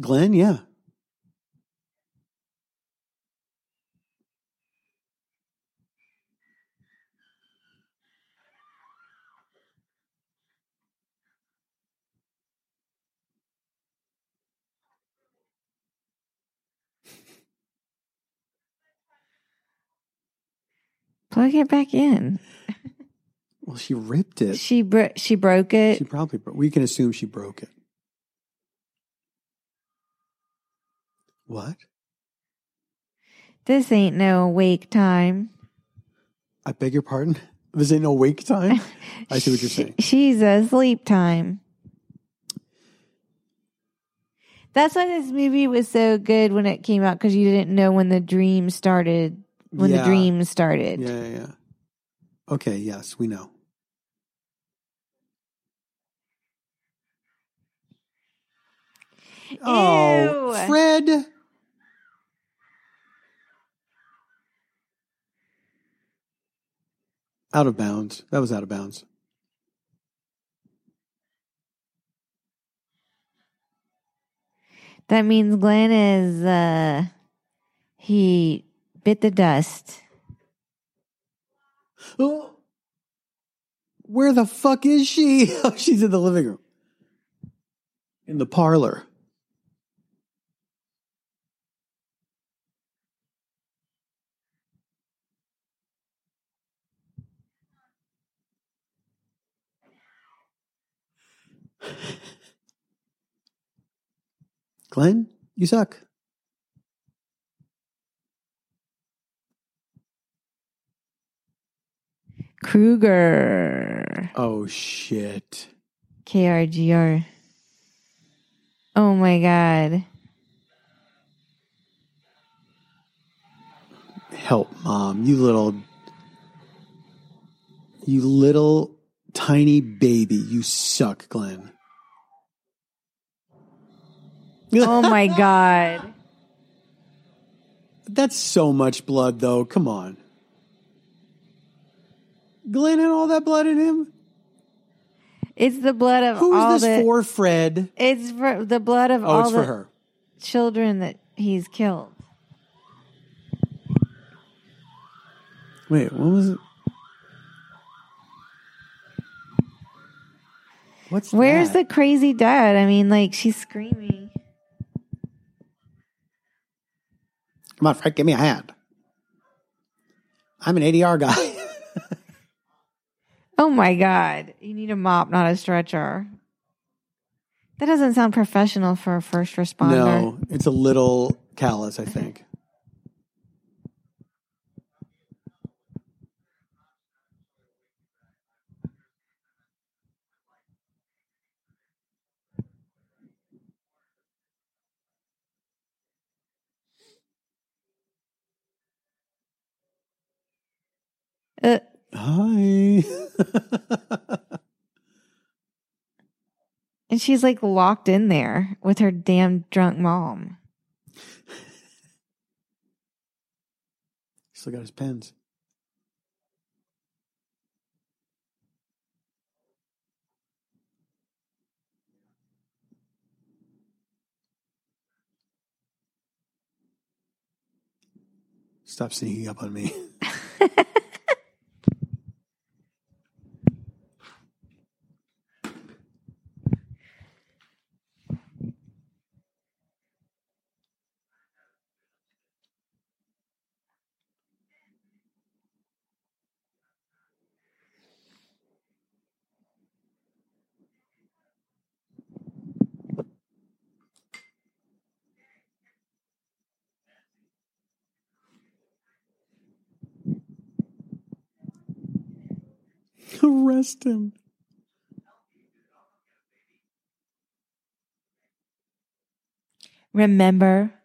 Glenn, yeah. Plug it back in. Well, she ripped it. She bro- she broke it. She probably bro- we can assume she broke it. What? this ain't no wake time. I beg your pardon? This ain't no wake time? I see what you're saying. She's a sleep time. That's why this movie was so good when it came out because you didn't know when the dream started. When the dream started. Yeah, yeah, yeah. Okay, yes, we know. Oh, Fred. Out of bounds. That was out of bounds. That means Glenn is uh he bit the dust. Oh. Where the fuck is she? She's in the living room. In the parlor. Glenn, you suck. Krueger. Oh shit. KRGR. Oh my god. Help, mom. You little, you little tiny baby. You suck, Glenn. Oh my god. That's so much blood, though. Come on. Glenn had all that blood in him. It's the blood of Who all is this the for, Fred? It's for the blood of Oh, all it's the for her. children that he's killed. Wait, what was it? What's Where's that? the crazy dad? I mean, like she's screaming. Come on, Fred, give me a hand. I'm an ADR guy. Oh my god. You need a mop, not a stretcher. That doesn't sound professional for a first responder. no, it's a little callous, I think. Uh, Hi. and she's like locked in there with her damn drunk mom. Still got his pens. Stop sneaking up on me. Arrest him. Remember?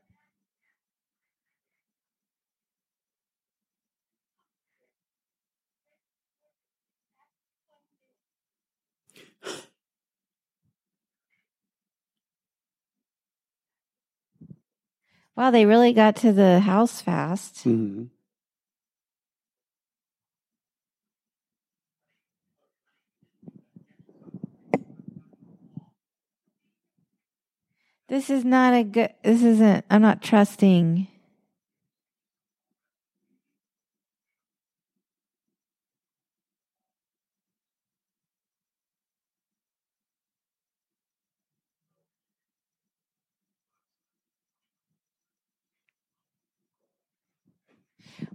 Wow, they really got to the house fast. hmm This is not a good. This isn't. I'm not trusting.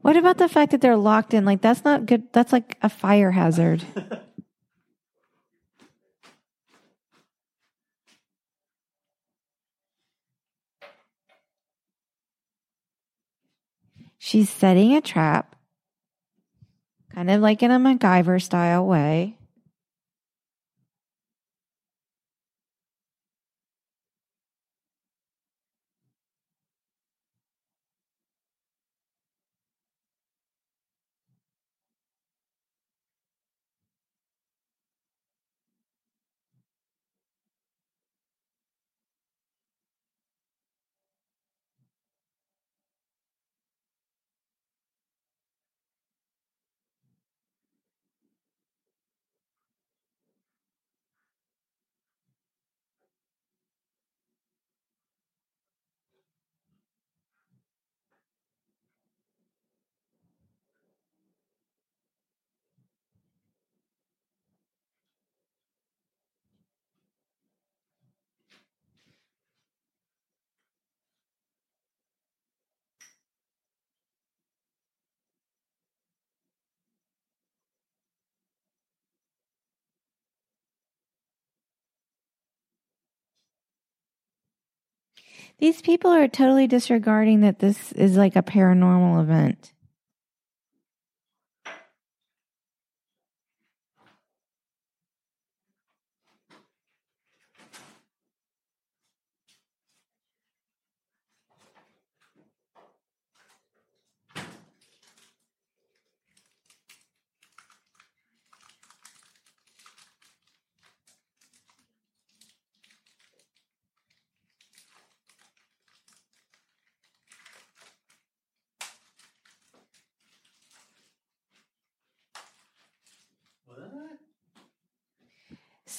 What about the fact that they're locked in? Like, that's not good. That's like a fire hazard. She's setting a trap, kind of like in a MacGyver style way. These people are totally disregarding that this is like a paranormal event.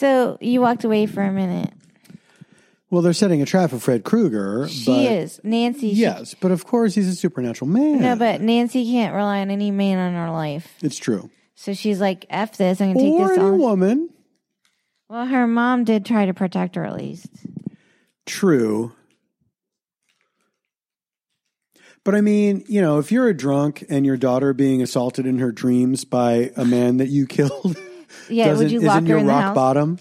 So you walked away for a minute. Well, they're setting a trap for Fred Krueger. She but, is Nancy. Yes, but of course he's a supernatural man. no, but Nancy can't rely on any man in her life. it's true. So she's like, "F this! I'm gonna take Or this any on." woman. Well, her mom did try to protect her at least. True. But I mean, you know, if you're a drunk and your daughter being assaulted in her dreams by a man that you killed, Yeah, doesn't, would you isn't lock her your in the rock house? bottom?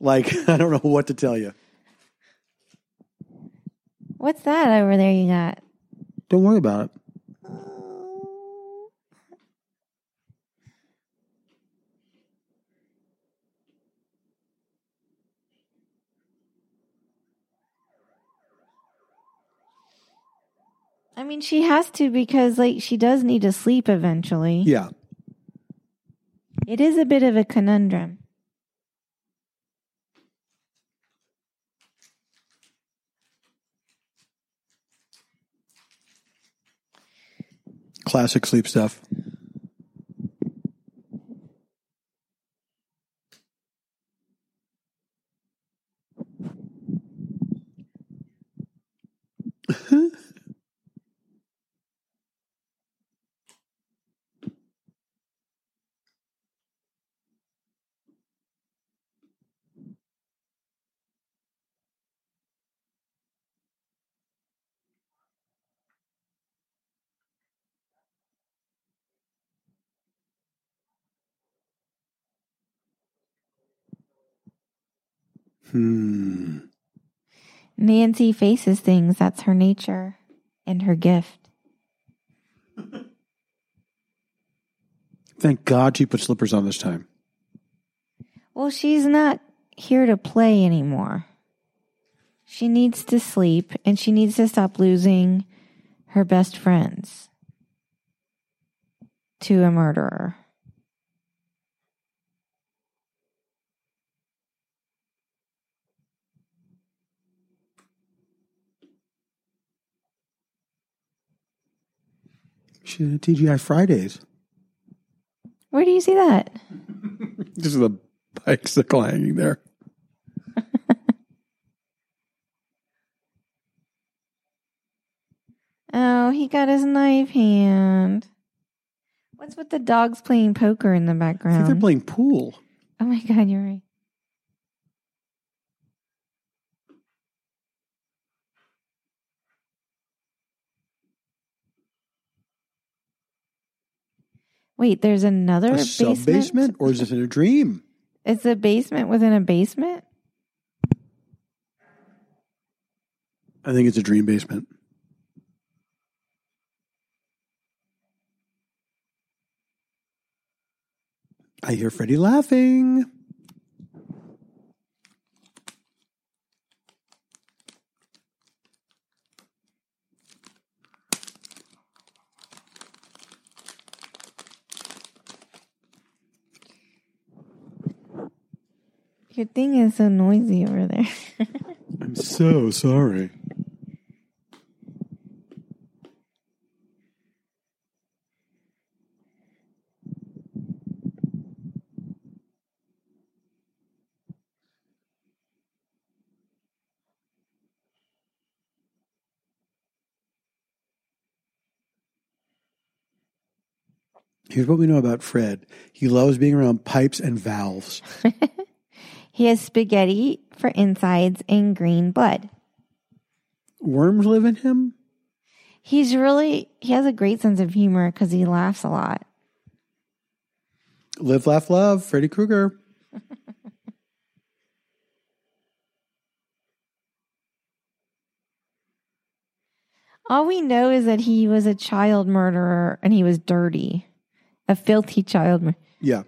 Like, I don't know what to tell you. What's that over there you got? Don't worry about it. I mean, she has to because like she does need to sleep eventually. Yeah. It is a bit of a conundrum. Classic sleep stuff. Hmm. Nancy faces things. That's her nature and her gift. Thank God she put slippers on this time. Well, she's not here to play anymore. She needs to sleep and she needs to stop losing her best friends to a murderer. She's at TGI Fridays. Where do you see that? Just the bikes are clanging there. Oh, he got his knife hand. What's with the dogs playing poker in the I think background? they're playing pool. oh my god, you're right. Wait, there's another A basement. basement, or is this in a dream? It's a basement within a basement. I think it's a dream basement. I hear Freddy laughing. Your thing is so noisy over there. I'm so sorry. Here's what we know about Fred. He loves being around pipes and valves. he has spaghetti for insides and green blood. Worms live in him? He's really he has a great sense of humor because he laughs a lot. Live, laugh, love. Freddy Krueger. All we know is that he was a child murderer and he was dirty, a filthy child. Mur- Yeah.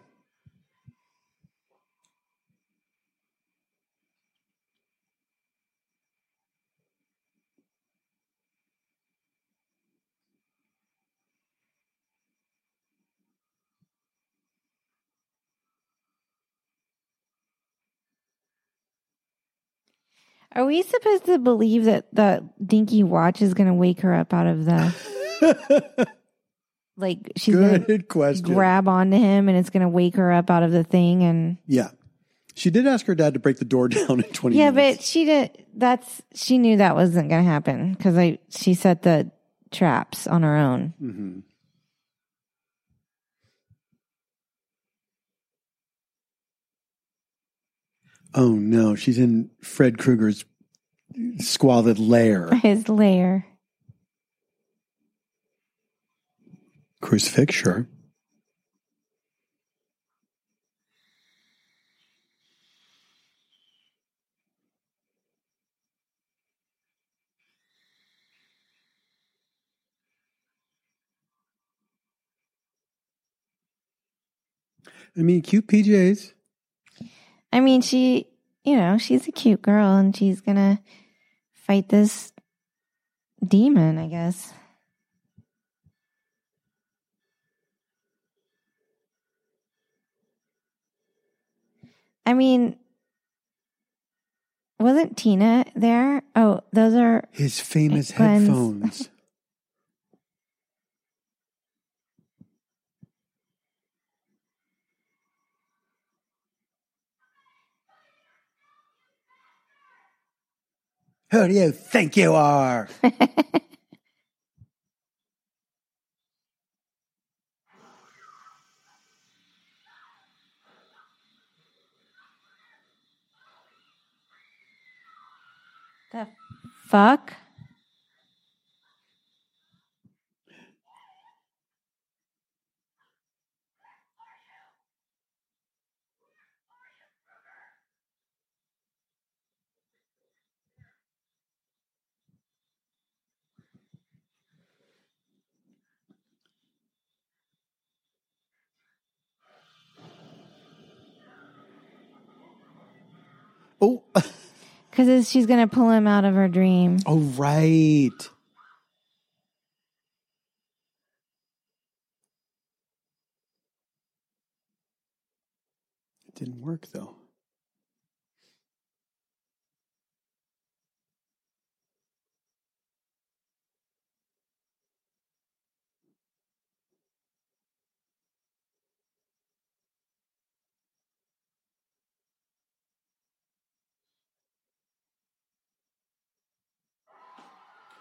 Are we supposed to believe that the dinky watch is going to wake her up out of the like she's going to Good question. grab onto him and it's going to wake her up out of the thing and yeah. She did ask her dad to break the door down in 20 yeah, minutes. but she did. That's she knew that wasn't going to happen because I she set the traps on her own. hmm Oh no, she's in Fred Krueger's squalid lair. His lair. Crucifix, sure. I mean, cute PJs. I mean, she, you know, she's a cute girl and she's going to fight this demon, I guess. I mean, wasn't Tina there? Oh, those are His famous Glenn's- headphones. Who do you think you are? the fuck. Oh, because she's going to pull him out of her dream. oh, right. It didn't work though.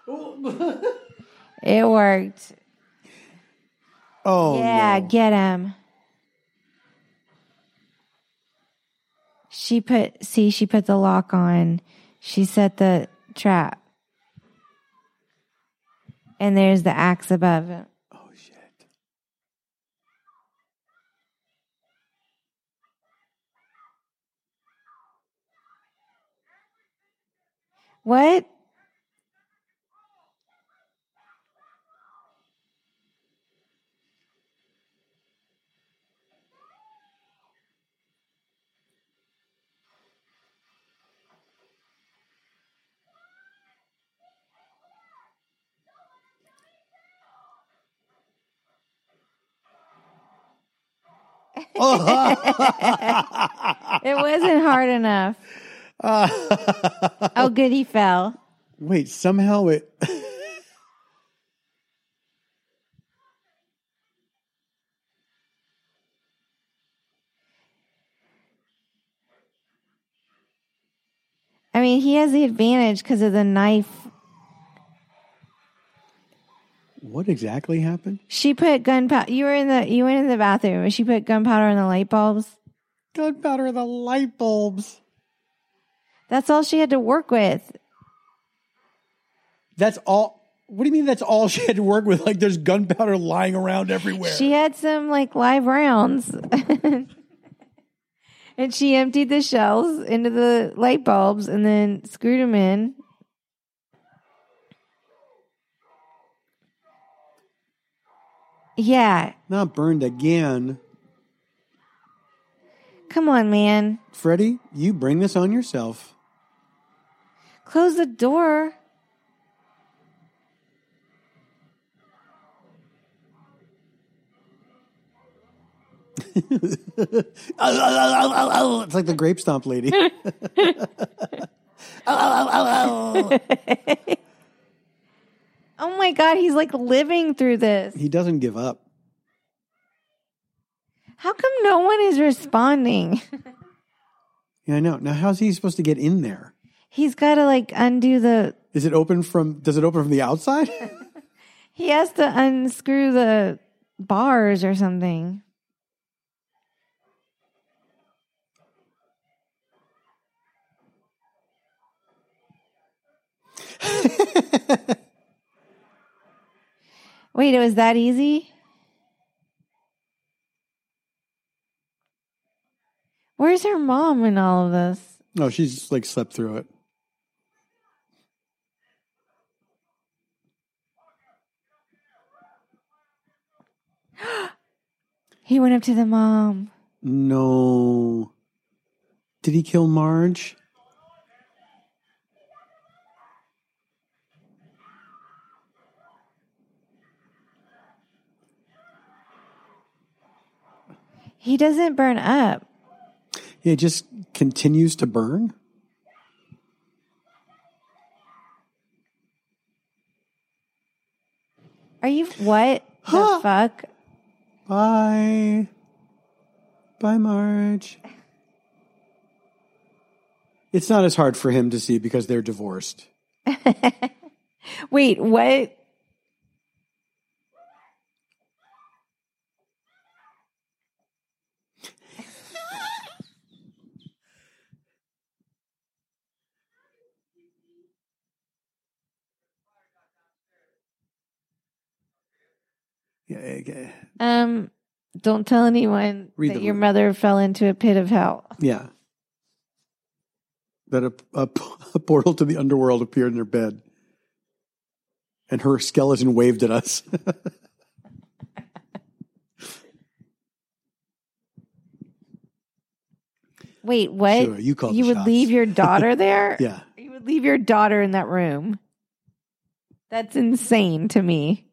It worked. Oh, yeah, no. get him. She put, see, she put the lock on. She set the trap. And there's the axe above it. Oh, shit. What? It wasn't hard enough. Oh, good, he fell. Wait, somehow it. I mean, he has the advantage because of the knife. What exactly happened? She put gunpowder. You were in the you went in the bathroom. and She put gunpowder in the light bulbs. Gunpowder the light bulbs. That's all she had to work with. That's all. What do you mean that's all she had to work with? Like there's gunpowder lying around everywhere. She had some like live rounds. and she emptied the shells into the light bulbs and then screwed them in. Yeah. Not burned again. Come on, man. Freddy, you bring this on yourself. Close the door. It's like the grape stomp lady. Oh my God, he's like living through this. he doesn't give up. How come no one is responding? Yeah, I know. Now, how's he supposed to get in there? He's got to like undo the. Is it open from? Does it open from the outside? He has to unscrew the bars or something. Wait, it was that easy? Where's her mom in all of this? no, she's like slept through it. He went up to the mom. No. Did he kill Marge? He doesn't burn up. It just continues to burn. Are you what the fuck? Bye. Bye, Marge. It's not as hard for him to see because they're divorced. Wait, what? Um, don't tell anyone Read that the your room. mother fell into a pit of hell. yeah. That a, a, a portal to the underworld appeared in her bed, and her skeleton waved at us. Wait, what? Sure, you call You would shots. leave your daughter there? Yeah. You would leave your daughter in that room. That's insane to me.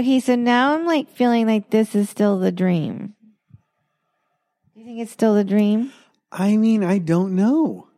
Okay, so now I'm like feeling like this is still the dream. Do you think it's still the dream? I mean, I don't know.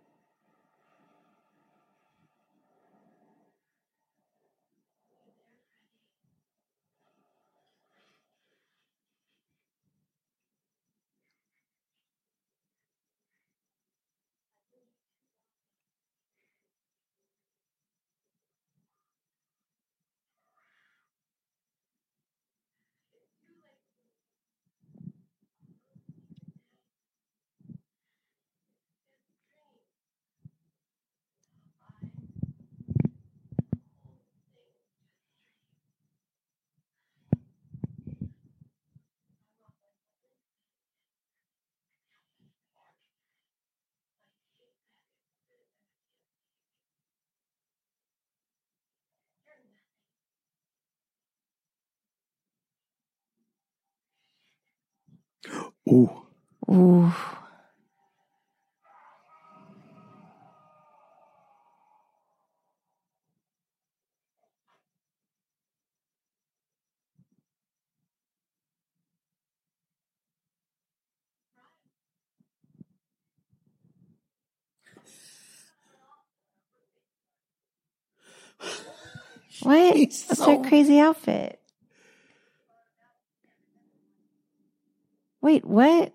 Ooh. Ooh. What? He's That's so- her crazy outfit. Wait, what?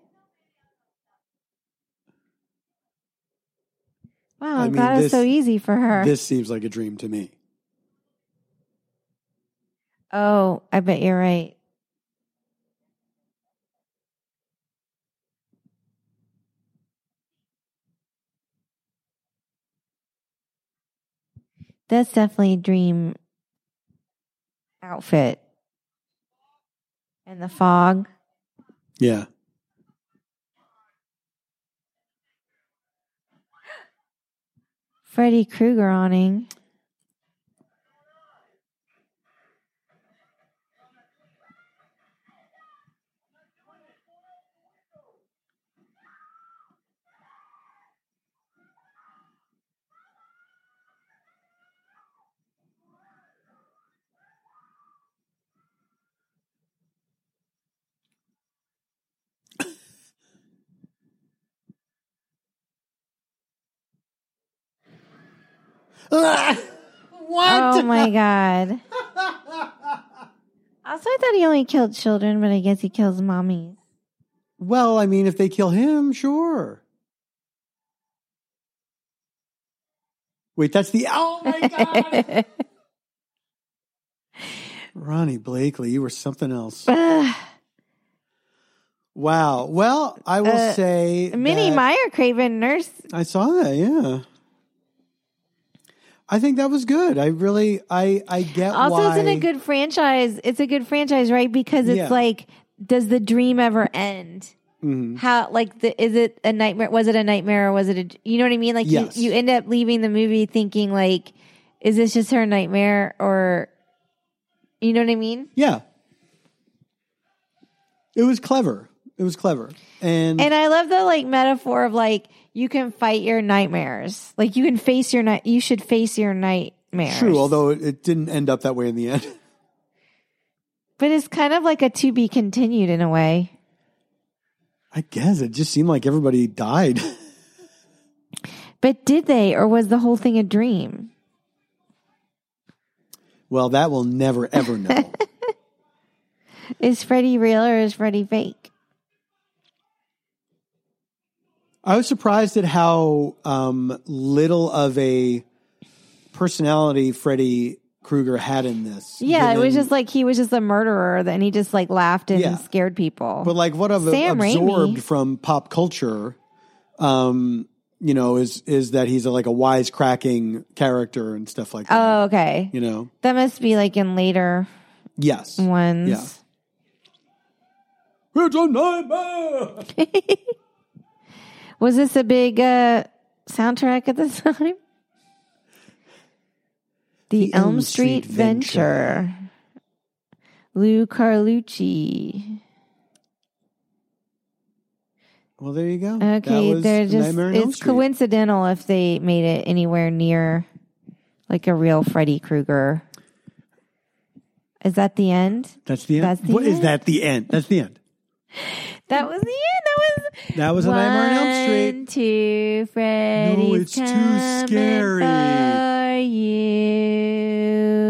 Wow, I mean, glad it's so easy for her. This seems like a dream to me. oh, I bet you're right. That's definitely a dream outfit. And the fog. Yeah. Freddy Krueger awning. What? Oh my god. Also, I thought he only killed children, but I guess he kills mommies. Well, I mean, if they kill him, sure. Wait, that's the. Oh my God. Ronee Blakley, you were something else. Wow. Well, I will Uh, say. Minnie that- Meyer Craven nurse. I saw that, yeah. I think that was good. I really, I, I get Also, why. isn't a good franchise? It's a good franchise, right? Because it's Yeah. like, does the dream ever end? Mhm. How like the is it a nightmare? Was it a nightmare or was it a? You know what I mean? Like Yes. you, you end up leaving the movie thinking like, is this just her nightmare or? You know what I mean? Yeah. It was clever. It was clever. And, And I love the like metaphor of like you can fight your nightmares. Like you can face your night. You should face your nightmares. true, although it, it didn't end up that way in the end. but it's kind of like a to be continued in a way. I guess it just seemed like everybody died. But did they, or was the whole thing a dream? well, that we'll never, ever know. Is Freddy real or is Freddy fake? I was surprised at how um, little of a personality Freddy Krueger had in this. Yeah, it was just like he was just a murderer, and he just like laughed and Yeah. scared people. But like what I've Sam absorbed Raimi. from pop culture, um, you know, is is that he's a, like a wisecracking character and stuff like that. oh, okay. you know, That must be like in later yes, ones. Yeah. It's a nightmare. Was this a big uh, soundtrack at the time? The, Elm, Street, Venture. Lou Carlucci. Well, there you go. Okay, That was they're just Elm it's coincidental if they made it anywhere near like a real Freddy Krueger. Is that the end? That's the end. That's the What is end. that? The end. That's the end. That was the end. That was that was a Nightmare on Elm Street. Two Freddy's no, it's too scary for you.